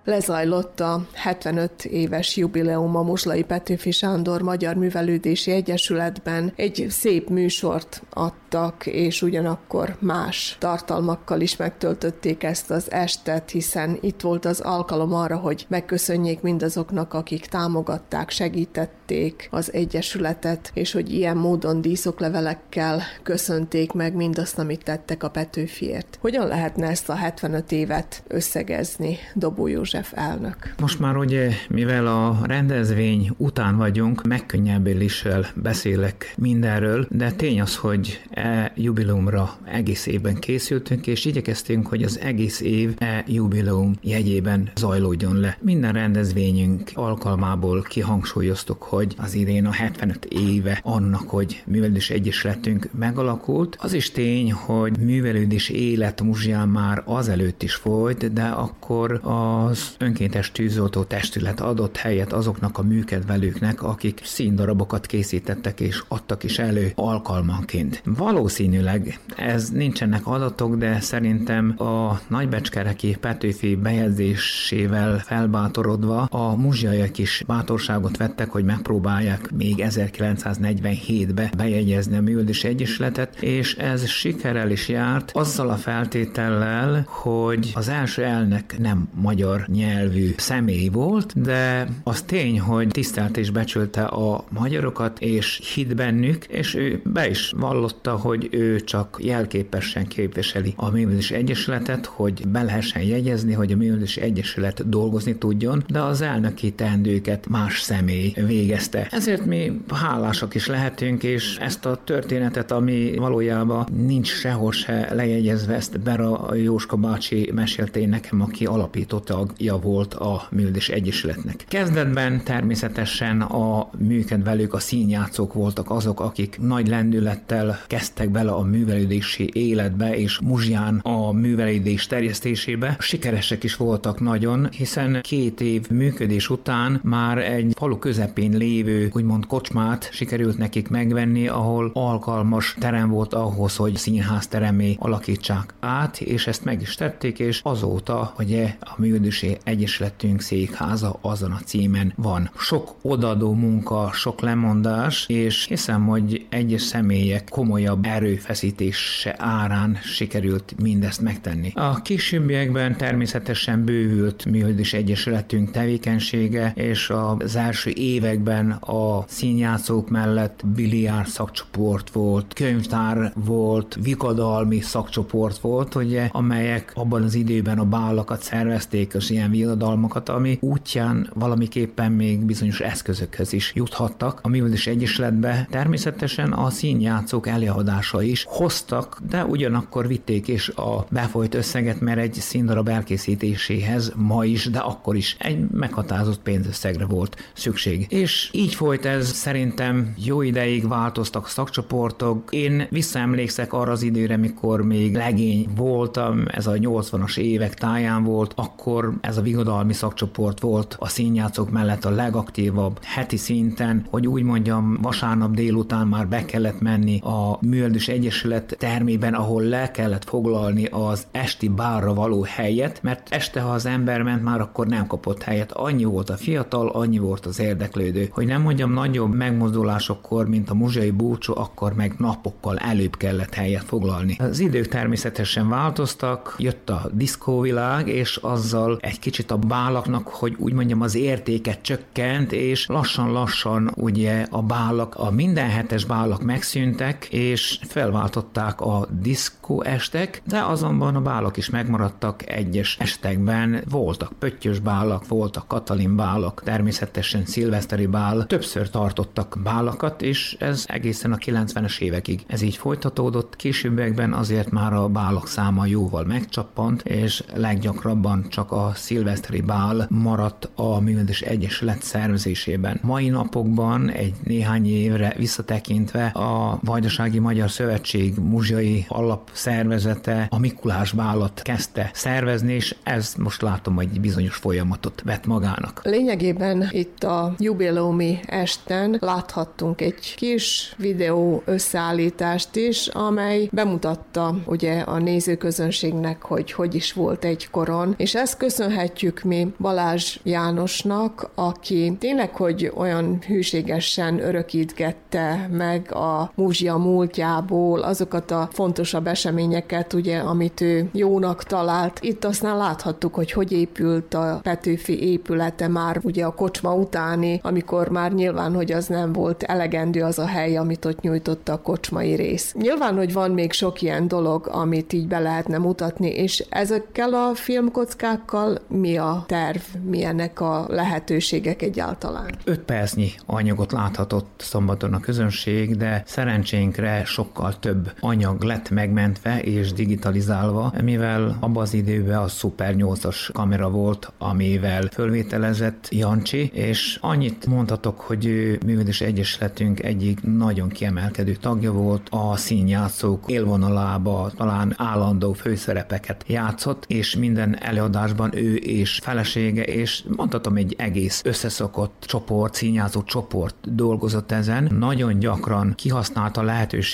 Lezajlott a 75 éves jubileum a Muslai Petőfi Sándor Magyar Művelődési Egyesületben. Egy szép műsort adtak, és ugyanakkor más tartalmakkal is megtöltötték ezt az estet, hiszen itt volt az alkalom arra, hogy megköszönjék mindazoknak, akik támogatták, segítették az Egyesületet, és hogy ilyen módon díszoklevelekkel köszönték meg mindazt, amit tettek a Petőfiért. Hogyan lehetne ezt a 75 évet összegezni, Dobó József? Elnök. Most már ugye, mivel a rendezvény után vagyunk, megkönnyebbüléssel beszélek mindenről, de tény az, hogy e jubileumra egész évben készültünk, és igyekeztünk, hogy az egész év e jubileum jegyében zajlódjon le. Minden rendezvényünk alkalmából kihangsúlyoztuk, hogy az idén a 75 éve annak, hogy művelődés egyesületünk megalakult. Az is tény, hogy művelődés élet muzsján már azelőtt is folyt, de akkor az önkéntes tűzoltó testület adott helyet azoknak a műkedvelőknek, akik színdarabokat készítettek és adtak is elő alkalmanként. Valószínűleg ez nincsenek adatok, de szerintem a nagybecskereki Petőfi bejegyzésével felbátorodva a muzsiaiak is bátorságot vettek, hogy megpróbálják még 1947-be bejegyezni a Művődés Egyesületet, és ez sikerrel is járt azzal a feltétellel, hogy az első elnök nem magyar nyelvű személy volt, de az tény, hogy tisztelt és becsülte a magyarokat, és hit bennük, és ő be is vallotta, hogy ő csak jelképesen képviseli a Művelés Egyesületet, hogy be lehessen jegyezni, hogy a Művelés Egyesület dolgozni tudjon, de az elnöki teendőket más személy végezte. Ezért mi hálásak is lehetünk, és ezt a történetet, ami valójában nincs sehol se lejegyezve, ezt Bera Jóska bácsi mesélte nekem, aki alapította a tagja volt a Műldés Egyesületnek. Kezdetben természetesen a műkedvelők, a színjátszók voltak azok, akik nagy lendülettel kezdtek bele a művelődési életbe, és muzsján a művelődés terjesztésébe. Sikeresek is voltak nagyon, hiszen két év működés után már egy falu közepén lévő, úgymond kocsmát sikerült nekik megvenni, ahol alkalmas terem volt ahhoz, hogy színház teremé alakítsák át, és ezt meg is tették, és azóta, hogy a művelődési Egyesületünk székháza azon a címen van. Sok odadó munka, sok lemondás, és hiszem, hogy egyes személyek komolyabb erőfeszítése árán sikerült mindezt megtenni. A későbbiekben természetesen bővült műhődés egyesületünk tevékenysége, és az első években a színjátszók mellett biliár szakcsoport volt, könyvtár volt, vikadalmi szakcsoport volt, ugye, amelyek abban az időben a bálakat szervezték, és ilyen viadalmakat, ami útján valamiképpen még bizonyos eszközökhez is juthattak. A Művelés Egyesületbe természetesen a színjátszók előadása is hoztak, de ugyanakkor vitték is a befolyt összeget, mert egy színdarab elkészítéséhez ma is, de akkor is egy meghatározott pénzösszegre volt szükség. És így folyt ez szerintem jó ideig változtak szakcsoportok. Én visszaemlékszek arra az időre, mikor még legény voltam, ez a 80-as évek táján volt, akkor ez a vigadalmi szakcsoport volt a színjátszók mellett a legaktívabb heti szinten, hogy úgy mondjam, vasárnap délután már be kellett menni a Műveldős Egyesület termében, ahol le kellett foglalni az esti bárra való helyet, mert este, ha az ember ment, már akkor nem kapott helyet. Annyi volt a fiatal, annyi volt az érdeklődő. Hogy nem mondjam, nagyobb megmozdulásokkor, mint a muzsai búcsú, akkor meg napokkal előbb kellett helyet foglalni. Az idők természetesen változtak, jött a diszkóvilág, és azzal egy kicsit a bálaknak, hogy úgy mondjam, az értéket csökkent, és lassan-lassan ugye a bálak, a minden hetes bálak megszűntek, és felváltották a diszkó estek, de azonban a bálak is megmaradtak egyes estekben, voltak pöttyös bálak, voltak katalin bálak, természetesen szilveszteri bál, többször tartottak bálakat, és ez egészen a 90-es évekig. Ez így folytatódott, későbbiekben azért már a bálak száma jóval megcsappant, és leggyakrabban csak a szilveszteri bál maradt a Művelődés Egyesület szervezésében. Mai napokban egy néhány évre visszatekintve a Vajdasági Magyar Szövetség muzsiai alapszervezete a Mikulás bálat kezdte szervezni, és ez most látom, hogy bizonyos folyamatot vett magának. Lényegében itt a jubileumi esten láthattunk egy kis videó összeállítást is, amely bemutatta ugye a nézőközönségnek, hogy hogy is volt egy koron, és ezt köszönhetjük mi Balázs Jánosnak, aki tényleg, hogy olyan hűségesen örökítgette meg a múzsia múltjából azokat a fontosabb eseményeket, ugye, amit ő jónak talált. Itt aztán láthattuk, hogy hogy épült a Petőfi épülete már ugye a kocsma utáni, amikor már nyilván, hogy az nem volt elegendő az a hely, amit ott nyújtotta a kocsmai rész. Nyilván, hogy van még sok ilyen dolog, amit így be lehetne mutatni, és ezekkel a filmkockákkal mi a terv, milyenek a lehetőségek egyáltalán? Öt percnyi anyagot láthatott szombaton a közönség, de szerencsénkre sokkal több anyag lett megmentve és digitalizálva, mivel abban az időben a Super 8-as kamera volt, amivel fölvételezett Jancsi, és annyit mondhatok, hogy ő művelés egyesületünk egyik nagyon kiemelkedő tagja volt, a színjátszók élvonalába talán állandó főszerepeket játszott, és minden előadásban ő és felesége, és mondhatom egy egész összeszokott csoport, színjátszó csoport dolgozott ezen. Nagyon gyakran kihasználta a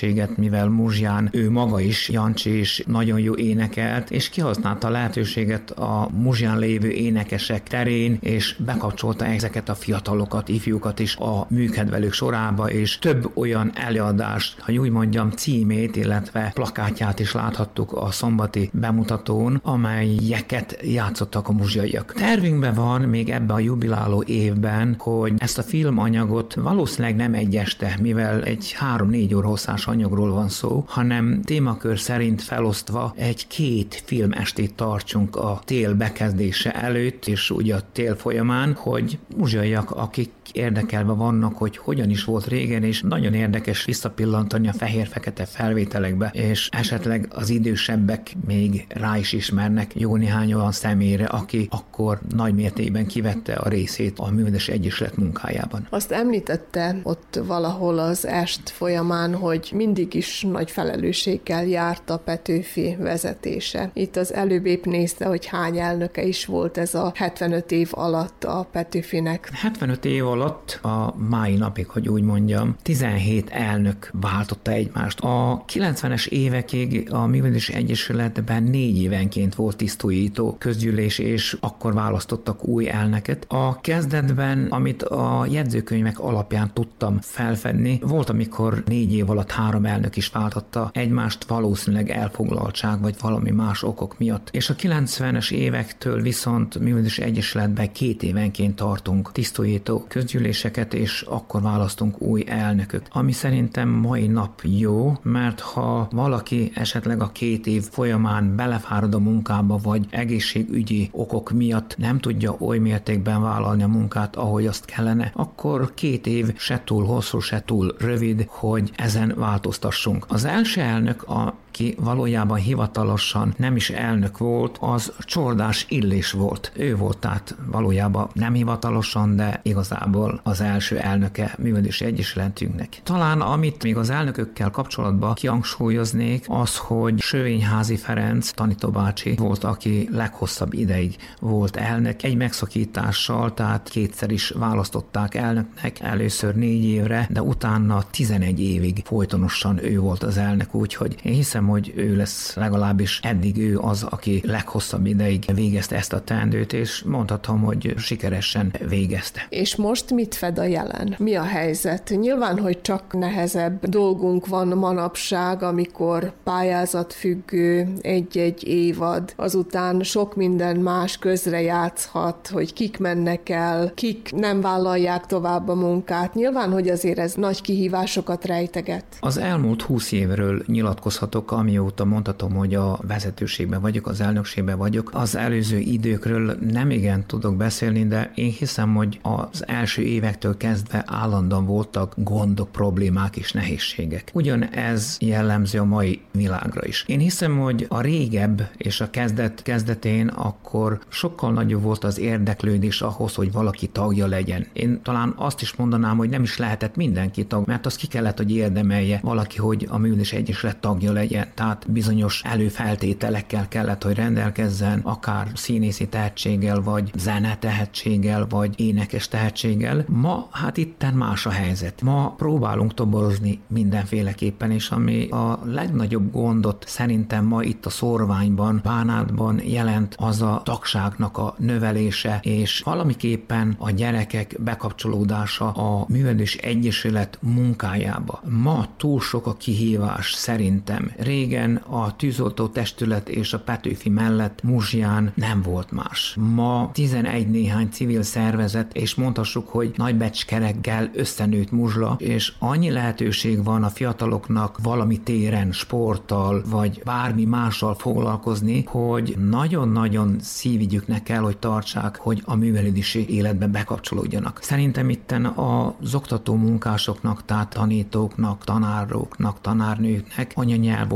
lehetőséget, mivel Muzsján ő maga is, Jancsi is nagyon jó énekelt, és kihasználta a lehetőséget a Muzsján lévő énekesek terén, és bekapcsolta ezeket a fiatalokat, ifjukat is a műkedvelők sorába, és több olyan előadást, ha úgy mondjam, címét, illetve plakátját is láthattuk a szombati bemutatón, amelyeket játszottak a muzsiaiak. Tervünkben van még ebbe a jubiláló évben, hogy ezt a filmanyagot valószínűleg nem egy este, mivel egy három-négy óra hosszás anyagról van szó, hanem témakör szerint felosztva egy két filmestét tartsunk a tél bekezdése előtt, és ugye a tél folyamán, hogy muzsiaiak, akik érdekelve vannak, hogy hogyan is volt régen, és nagyon érdekes visszapillantani a fehér-fekete felvételekbe, és esetleg az idősebbek még rá is ismernek jó néhány olyan személyre, aki akkor nagy mértékben kivette a részét a Művedes Egyesület munkájában. Azt említette ott valahol az est folyamán, hogy mindig is nagy felelősséggel járt a Petőfi vezetése. Itt az előbb épp nézte, hogy hány elnöke is volt ez a 75 év alatt a Petőfinek. 75 év alatt a mai napig, hogy úgy mondjam, 17 elnök váltotta egymást. A 90-es évekig a Művelési Egyesületben négy évenként volt tisztújító közgyűlés, és akkor választottak új elnöket. A kezdetben, amit a jegyzőkönyvek alapján tudtam felfedni, volt, amikor négy év alatt három elnök is váltotta egymást, valószínűleg elfoglaltság vagy valami más okok miatt. És a 90-es évektől viszont Művelési Egyesületben két évenként tartunk tisztújító közgyűléseket, és akkor választunk új elnököt. Ami szerintem mai nap jó, mert ha valaki esetleg a két év folyamán belefárad a munkába, vagy egészségügyi okok miatt nem tudja oly mértékben vállalni a munkát, ahogy azt kellene, akkor két év se túl hosszú, se túl rövid, hogy ezen változtassunk. Az első elnök a aki valójában hivatalosan nem is elnök volt, az Csordás Illés volt. Ő volt tehát valójában nem hivatalosan, de igazából az első elnöke művelési egyesületünknek. Talán amit még az elnökökkel kapcsolatban kihangsúlyoznék, az, hogy Sövényházi Ferenc tanítóbácsi volt, aki leghosszabb ideig volt elnök, egy megszakítással, tehát kétszer is választották elnöknek, először négy évre, de utána 11 évig folytonosan ő volt az elnök, úgyhogy én hiszem, hiszem, hogy ő lesz legalábbis eddig ő az, aki leghosszabb ideig végezte ezt a teendőt, és mondhatom, hogy sikeresen végezte. És most mit fed a jelen? Mi a helyzet? Nyilván, hogy csak nehezebb dolgunk van manapság, amikor pályázatfüggő egy-egy évad, azután sok minden más közre játszhat, hogy kik mennek el, kik nem vállalják tovább a munkát. Nyilván, hogy azért ez nagy kihívásokat rejteget. Az elmúlt húsz évről nyilatkozhatok amióta mondhatom, hogy a vezetőségben vagyok, az elnökségben vagyok, az előző időkről nem igen tudok beszélni, de én hiszem, hogy az első évektől kezdve állandóan voltak gondok, problémák és nehézségek. Ugyanez jellemző a mai világra is. Én hiszem, hogy a régebb és a kezdet kezdetén akkor sokkal nagyobb volt az érdeklődés ahhoz, hogy valaki tagja legyen. Én talán azt is mondanám, hogy nem is lehetett mindenki tag, mert az ki kellett, hogy érdemelje valaki, hogy a művelés egyesület tagja legyen. Tehát bizonyos előfeltételekkel kellett, hogy rendelkezzen, akár színészi tehetséggel, vagy zene tehetséggel, vagy énekes tehetséggel. Ma hát itten más a helyzet. Ma próbálunk toborozni mindenféleképpen, és ami a legnagyobb gondot szerintem ma itt a szorványban, bánátban jelent, az a tagságnak a növelése, és valamiképpen a gyerekek bekapcsolódása a művelés egyesület munkájába. Ma túl sok a kihívás szerintem. Régen a tűzoltó testület és a Petőfi mellett Muzsián nem volt más. Ma 11 néhány civil szervezet, és mondhassuk, hogy nagybecskereggel összenőtt muzsla, és annyi lehetőség van a fiataloknak valami téren, sporttal, vagy bármi mással foglalkozni, hogy nagyon-nagyon szívügyüknek kell, hogy tartsák, hogy a művelődési életbe bekapcsolódjanak. Szerintem itten az oktató munkásoknak, tehát tanítóknak, tanároknak, tanárnőknek,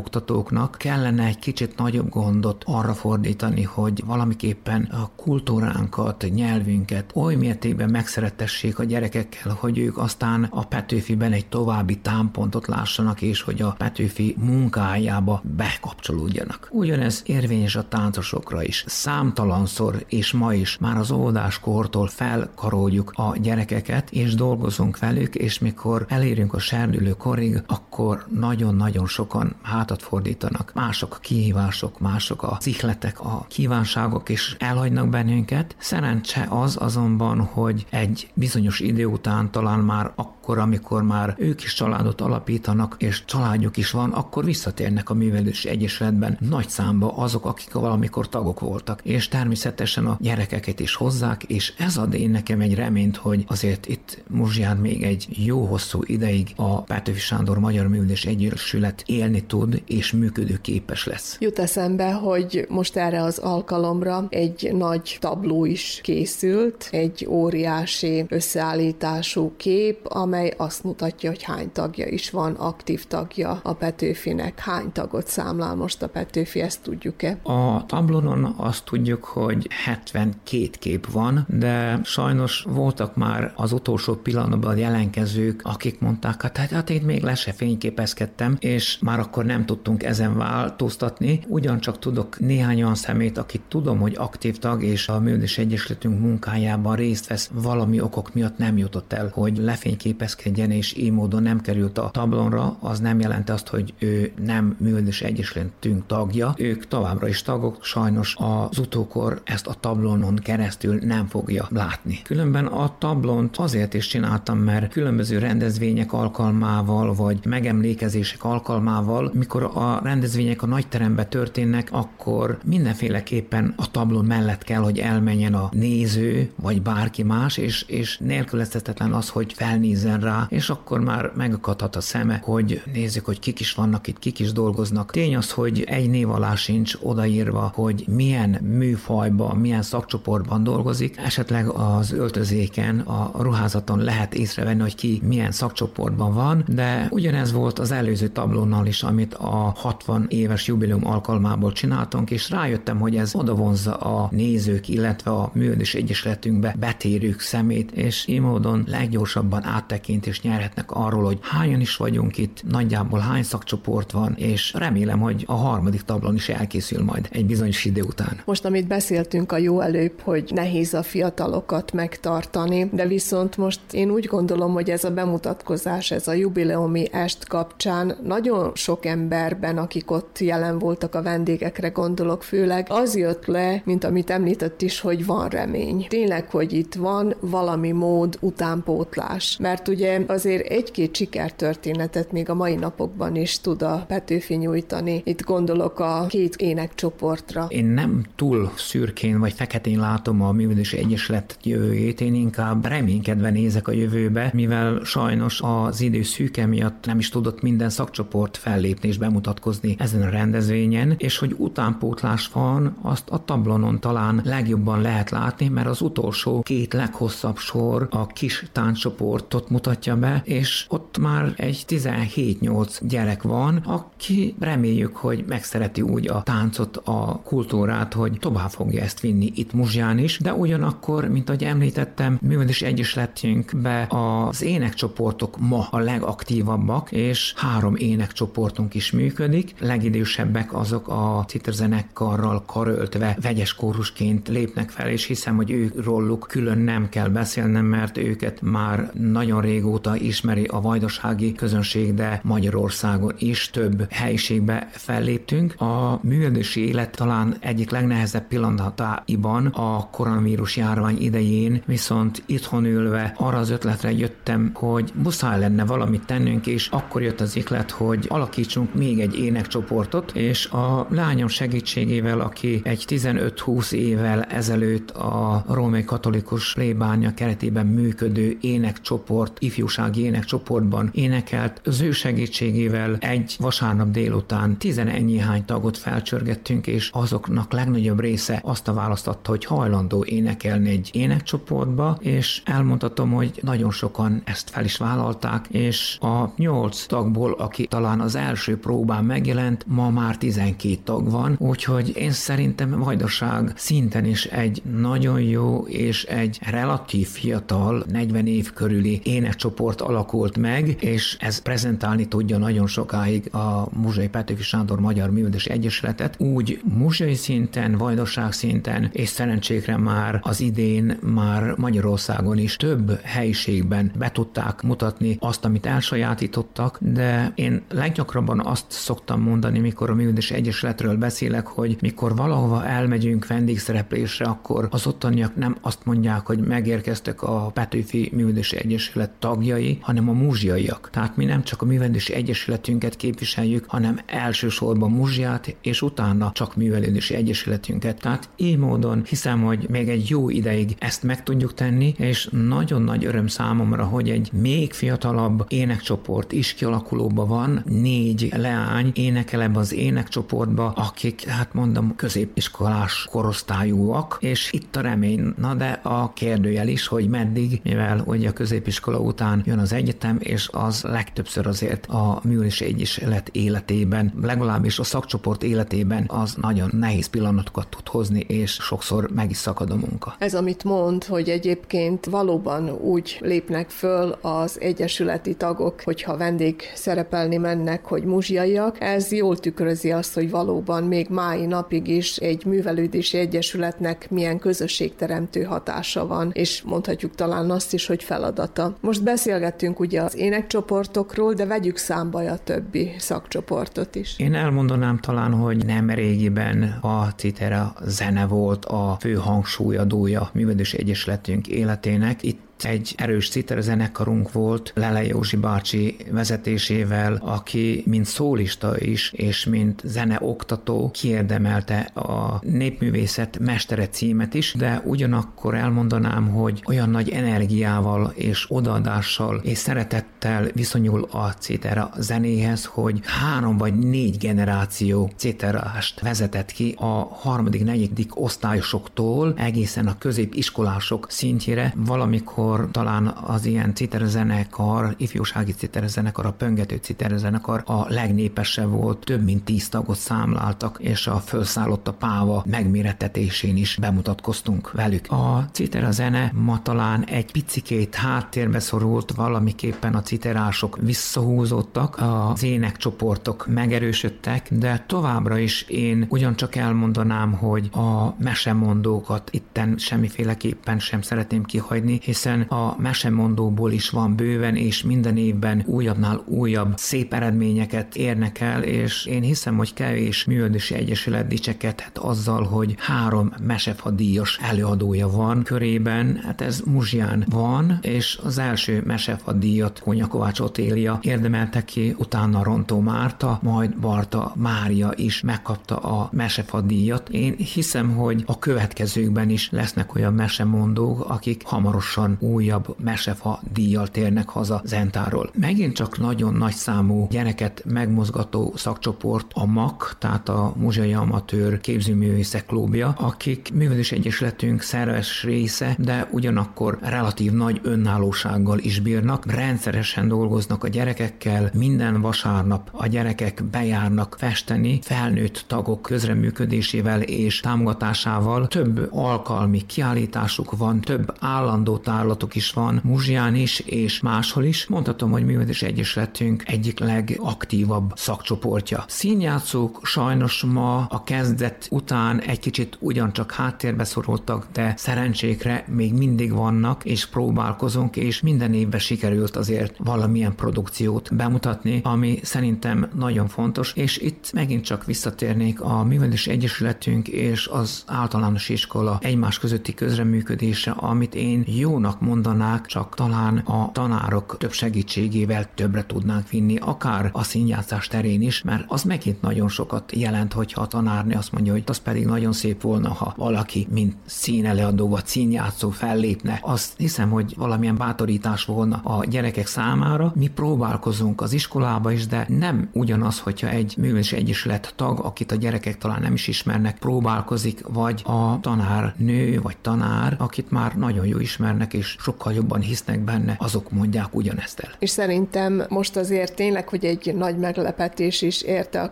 anyanyelvoktatóknak kellene egy kicsit nagyobb gondot arra fordítani, hogy valamiképpen a kultúránkat, nyelvünket oly mértékben megszeretessék a gyerekekkel, hogy ők aztán a Petőfiben egy további támpontot lássanak, és hogy a Petőfi munkájába bekapcsolódjanak. Ugyanez érvényes a táncosokra is. Számtalanszor és ma is már az óvodáskortól felkaroljuk a gyerekeket, és dolgozunk velük, és mikor elérünk a serdülő korig, akkor nagyon-nagyon sokan hátat fordítanak. Mások a kihívások, mások a cikletek, a kívánságok, és elhagynak bennünket. Szerencse az azonban, hogy egy bizonyos idő után talán már akkor, amikor már ők is családot alapítanak, és családjuk is van, akkor visszatérnek a művelős egyesületben nagy számba azok, akik valamikor tagok voltak. És természetesen a gyerekeket is hozzák, és ez ad én nekem egy reményt, hogy azért itt Muzsián még egy jó hosszú ideig a Petőfi Sándor Magyar Művelés Egyesület élni tud, és működőképes lesz. Jut eszembe, hogy most erre az alkalomra egy nagy tabló is készült, egy óriási összeállítású kép, amely azt mutatja, hogy hány tagja is van, aktív tagja a Petőfinek. Hány tagot számlál most a Petőfi, ezt tudjuk-e? A tablonon azt tudjuk, hogy 72 kép van, de sajnos voltak már az utolsó pillanatban jelenkezők, akik mondták, hát, hát, hát én még le se fényképezkedtem, és már akkor nem tudtunk ezen változtatni. Ugyancsak tudok néhány olyan szemét, akit tudom, hogy aktív tag, és a Művelés Egyesületünk munkájában részt vesz, valami okok miatt nem jutott el, hogy lefényképezkedjen, és így módon nem került a tablonra, az nem jelenti azt, hogy ő nem Művelés Egyesületünk tagja. Ők továbbra is tagok, sajnos az utókor ezt a tablonon keresztül nem fogja látni. Különben a tablont azért is csináltam, mert különböző rendezvények alkalmával, vagy megemlékezések alkalmával, mikor a rendezvények a nagyterembe történnek, akkor mindenféleképpen a tablon mellett kell, hogy elmenjen a néző, vagy bárki más, és, és nélkülözhetetlen az, hogy felnézzen rá, és akkor már megakadhat a szeme, hogy nézzük, hogy kik is vannak itt, kik is dolgoznak. Tény az, hogy egy név alá sincs odaírva, hogy milyen műfajban, milyen szakcsoportban dolgozik, esetleg az öltözéken, a ruházaton lehet észrevenni, hogy ki milyen szakcsoportban van, de ugyanez volt az előző tablónal is, amit a 60 éves jubileum alkalmából csináltunk, és rájöttem, hogy ez odavonza a nézők, illetve a művelés egyesületünkbe betérők szemét, és így módon leggyorsabban áttekintést nyerhetnek arról, hogy hányan is vagyunk itt, nagyjából hány szakcsoport van, és remélem, hogy a harmadik tablon is elkészül majd egy bizonyos idő után. Most, amit beszéltünk a jó előbb, hogy nehéz a fiatalokat megtartani, de viszont most én úgy gondolom, hogy ez a bemutatkozás, ez a jubileumi est kapcsán nagyon sok emberben, akik ott jelen voltak a vendégekre gondolok főleg, az jött le, mint amit említett is, hogy van remény. Tényleg, hogy itt van valami mód utánpótlás. Mert ugye azért egy-két sikertörténetet még a mai napokban is tud a Petőfi nyújtani. Itt gondolok a két énekcsoportra. Én nem túl szürkén vagy feketén látom a Művelősi Egyesület jövőjét, én inkább reménykedve nézek a jövőbe, mivel sajnos az idő szűke miatt nem is tudott minden szakcsoport fellépni és bemutatkozni ezen a rendezvényen, és hogy utánpótlás van, azt a tablonon talán legjobban lehet látni, mert az utolsó két leghosszabb sor a kis tánccsoportot mutatja be, és ott már egy 17-8 gyerek van, aki reméljük, hogy megszereti úgy a táncot, a kultúrát, hogy tovább fogja ezt vinni itt Muzsján is, de ugyanakkor, mint ahogy említettem, művelés egyesületünk be az énekcsoportok ma a legaktívabbak, és három énekcsoportunk is működik. Legidősebbek azok a citerzenekkarral karöltve vegyes kórusként lépnek fel, és hiszem, hogy ők róluk külön nem kell beszélnem, mert őket már nagyon régóta ismeri a vajdasági közönség, de Magyarországon is több helyiségbe felléptünk. A művelési élet talán egyik legnehezebb pillanatáiban a koronavírus járvány idején, viszont itthon ülve arra az ötletre jöttem, hogy muszáj lenne valamit tennünk, és akkor jött az iklet, hogy alakítsunk még egy énekcsoportot, és a lányom segítségével, aki egy 15-20 évvel ezelőtt a római katolikus plébánya keretében működő énekcsoport, ifjúsági énekcsoportban énekelt, az ő segítségével egy vasárnap délután tizenennyihány tagot felcsörgettünk, és azoknak legnagyobb része azt a választotta, hogy hajlandó énekelni egy énekcsoportba, és elmondhatom, hogy nagyon sokan ezt fel is vállalták, és a nyolc tagból, aki talán az első próbán megjelent, ma már 12 tag van, úgyhogy én szerintem Vajdaság szinten is egy nagyon jó és egy relatív fiatal, 40 év körüli énekcsoport alakult meg, és ez prezentálni tudja nagyon sokáig a Muzsai Petőfi Sándor Magyar Művelés Egyesületet, úgy muzsai szinten, Vajdaság szinten, és szerencsékre már az idén már Magyarországon is több helyiségben be tudták mutatni azt, amit elsajátítottak, de én leggyakrabban azt szoktam mondani, mikor a Művelés Egyesületről beszélek, hogy mikor valahova elmegyünk vendégszereplésre, akkor az ottaniak nem azt mondják, hogy megérkeztek a Petőfi Művelési Egyesület tagjai, hanem a muzsiaiak. Tehát mi nem csak a Művelési Egyesületünket képviseljük, hanem elsősorban muzsiát, és utána csak művelődési egyesületünket. Tehát így módon hiszem, hogy még egy jó ideig ezt meg tudjuk tenni, és nagyon nagy öröm számomra, hogy egy még fiatalabb énekcsoport is kialakulóban van, négy leány énekel ebbe az énekcsoportba, akik, hát mondom, középiskolás korosztályúak, és itt a remény, na de a kérdőjel is, hogy meddig, mivel ugye a középiskola után jön az egyetem, és az legtöbbször azért a művelési egyesület életében, legalábbis a szakcsoport életében az nagyon nehéz pillanatokat tud hozni, és sokszor meg is szakad a munka. Ez, amit mond, hogy egyébként valóban úgy lépnek föl az egyesületi tagok, hogyha vendég szerepelni mennek, hogy muzsiaiak, ez jól tükrözi azt, hogy valóban még mai napig is egy művelődési egyesületnek milyen közösségteremtő hatása van, és mondhatjuk talán azt is, hogy feladata. Most beszélgettünk ugye az énekcsoportokról, de vegyük számba a többi szakcsoportot is. Én elmondanám talán, hogy nem régiben a citera zene volt a fő hangsúlyadója művelés egyesületünk életének. Itt egy erős zenekarunk volt Lele Józsi bácsi vezetésével, aki mint szólista is, és mint zeneoktató kiérdemelte a népművészet mestere címet is, de ugyanakkor elmondanám, hogy olyan nagy energiával és odaadással és szeretettel viszonyul a citera zenéhez, hogy három vagy négy generáció citerást vezetett ki a harmadik, negyedik osztályosoktól egészen a középiskolások szintjére, valamikor akkor talán az ilyen citerzenekar, ifjúsági citerzenekar, a pöngető citerzenekar a legnépesebb volt, több mint tíz tagot számláltak, és a felszállott a páva megméretetésén is bemutatkoztunk velük. A citerazene ma talán egy picikét háttérbe szorult, valamiképpen a citerások visszahúzódtak, az énekcsoportok megerősödtek, de továbbra is én ugyancsak elmondanám, hogy a mesemondókat itten semmiféleképpen sem szeretném kihagyni, hiszen hiszen a mesemondóból is van bőven, és minden évben újabbnál újabb szép eredményeket érnek el, és én hiszem, hogy kevés művődési egyesület dicsekedhet azzal, hogy három mesefadíjas előadója van körében, hát ez Muzsián van, és az első mesefadíjat Konya Kovács Otélia érdemelte ki, utána Rontó Márta, majd Barta Mária is megkapta a mesefadíjat. Én hiszem, hogy a következőkben is lesznek olyan mesemondók, akik hamarosan újabb mesefa díjjal térnek haza Zentáról. Megint csak nagyon nagy számú gyereket megmozgató szakcsoport a MAK, tehát a Muzsai Amatőr Képzőművészek Klubja, akik művelés egyesületünk szerves része, de ugyanakkor relatív nagy önállósággal is bírnak, rendszeresen dolgoznak a gyerekekkel, minden vasárnap a gyerekek bejárnak festeni, felnőtt tagok közreműködésével és támogatásával több alkalmi kiállításuk van, több állandó tárlatok is van, Muzsián is és máshol is. Mondhatom, hogy művelés egyesületünk egyik legaktívabb szakcsoportja. Színjátszók sajnos ma a kezdet után egy kicsit ugyancsak háttérbe szorultak, de szerencsékre még mindig vannak, és próbálkozunk, és minden évben sikerült azért valamilyen produkciót bemutatni, ami szerintem nagyon fontos, és itt megint csak visszatérnék a Művelés Egyesületünk és az általános iskola egymás közötti közreműködése, amit én jónak mondanák, csak talán a tanárok több segítségével többre tudnánk vinni, akár a színjátszás terén is, mert az megint nagyon sokat jelent, hogyha a tanárni azt mondja, hogy az pedig nagyon szép volna, ha valaki, mint színeleadó vagy színjátszó fellépne. Azt hiszem, hogy valamilyen bátorítás volna a gyerekek számára. Mi próbálkozunk az iskolába is, de nem ugyanaz, hogyha egy művelés egyesület tag, akit a gyerekek talán nem is ismernek, próbálkozik, vagy a tanár nő vagy tanár, akit már nagyon jó ismernek, és sokkal jobban hisznek benne, azok mondják ugyanezt el. És szerintem most azért tényleg, hogy egy nagy meglepetés is érte a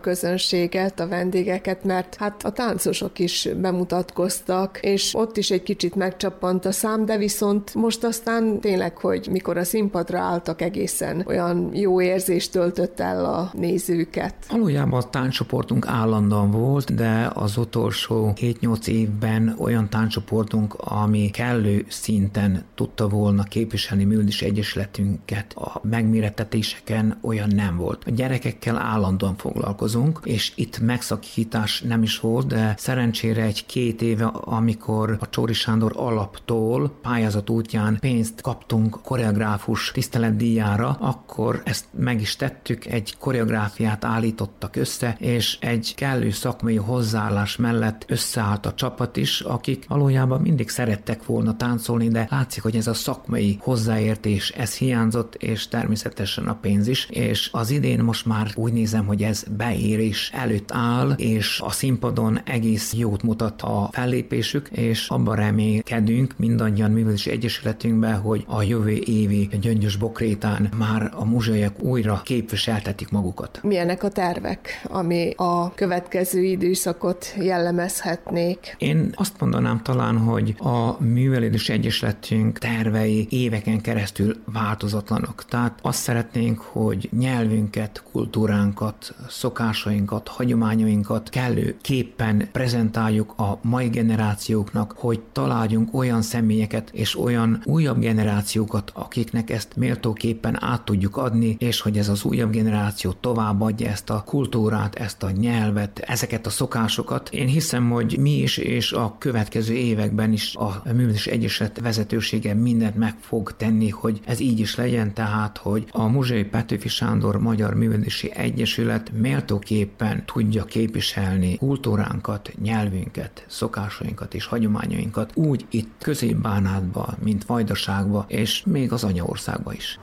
közönséget, a vendégeket, mert hát a táncosok is bemutatkoztak, és ott is egy kicsit megcsappant a szám, de viszont most aztán tényleg, hogy mikor a színpadra álltak, egészen olyan jó érzést töltött el a nézőket. Valójában a tánccsoportunk állandóan volt, de az utolsó 7-8 évben olyan tánccsoportunk, ami kellő szinten tudta volna képviselni műldis egyesületünket a megmérettetéseken olyan nem volt. A gyerekekkel állandóan foglalkozunk, és itt megszakítás nem is volt, de szerencsére egy-két éve, amikor a Csóri Sándor alaptól pályázat útján pénzt kaptunk koreográfus tiszteletdíjára, akkor ezt meg is tettük, egy koreográfiát állítottak össze, és egy kellő szakmai hozzáállás mellett összeállt a csapat is, akik valójában mindig szerettek volna táncolni, de látszik, hogy ez a szakmai hozzáértés, ez hiányzott, és természetesen a pénz is, és az idén most már úgy nézem, hogy ez beérés előtt áll, és a színpadon egész jót mutat a fellépésük, és abban remélkedünk mindannyian művelési egyesületünkben, hogy a jövő évi gyöngyös bokrétán már a muzsaiak újra képviseltetik magukat. Milyenek a tervek, ami a következő időszakot jellemezhetnék? Én azt mondanám talán, hogy a művelődés egyesületünk tervei éveken keresztül változatlanok. Tehát azt szeretnénk, hogy nyelvünket, kultúránkat, szokásainkat, hagyományainkat kellőképpen prezentáljuk a mai generációknak, hogy találjunk olyan személyeket és olyan újabb generációkat, akiknek ezt méltóképpen át tudjuk adni, és hogy ez az újabb generáció továbbadja ezt a kultúrát, ezt a nyelvet, ezeket a szokásokat. Én hiszem, hogy mi is és a következő években is a Művelés Egyesület vezetősége mindent meg fog tenni, hogy ez így is legyen, tehát, hogy a Muzsai Petőfi Sándor Magyar Művelési Egyesület méltóképpen tudja képviselni kultúránkat, nyelvünket, szokásainkat és hagyományainkat úgy itt közép mint Vajdaságba, és még az anyaországba is.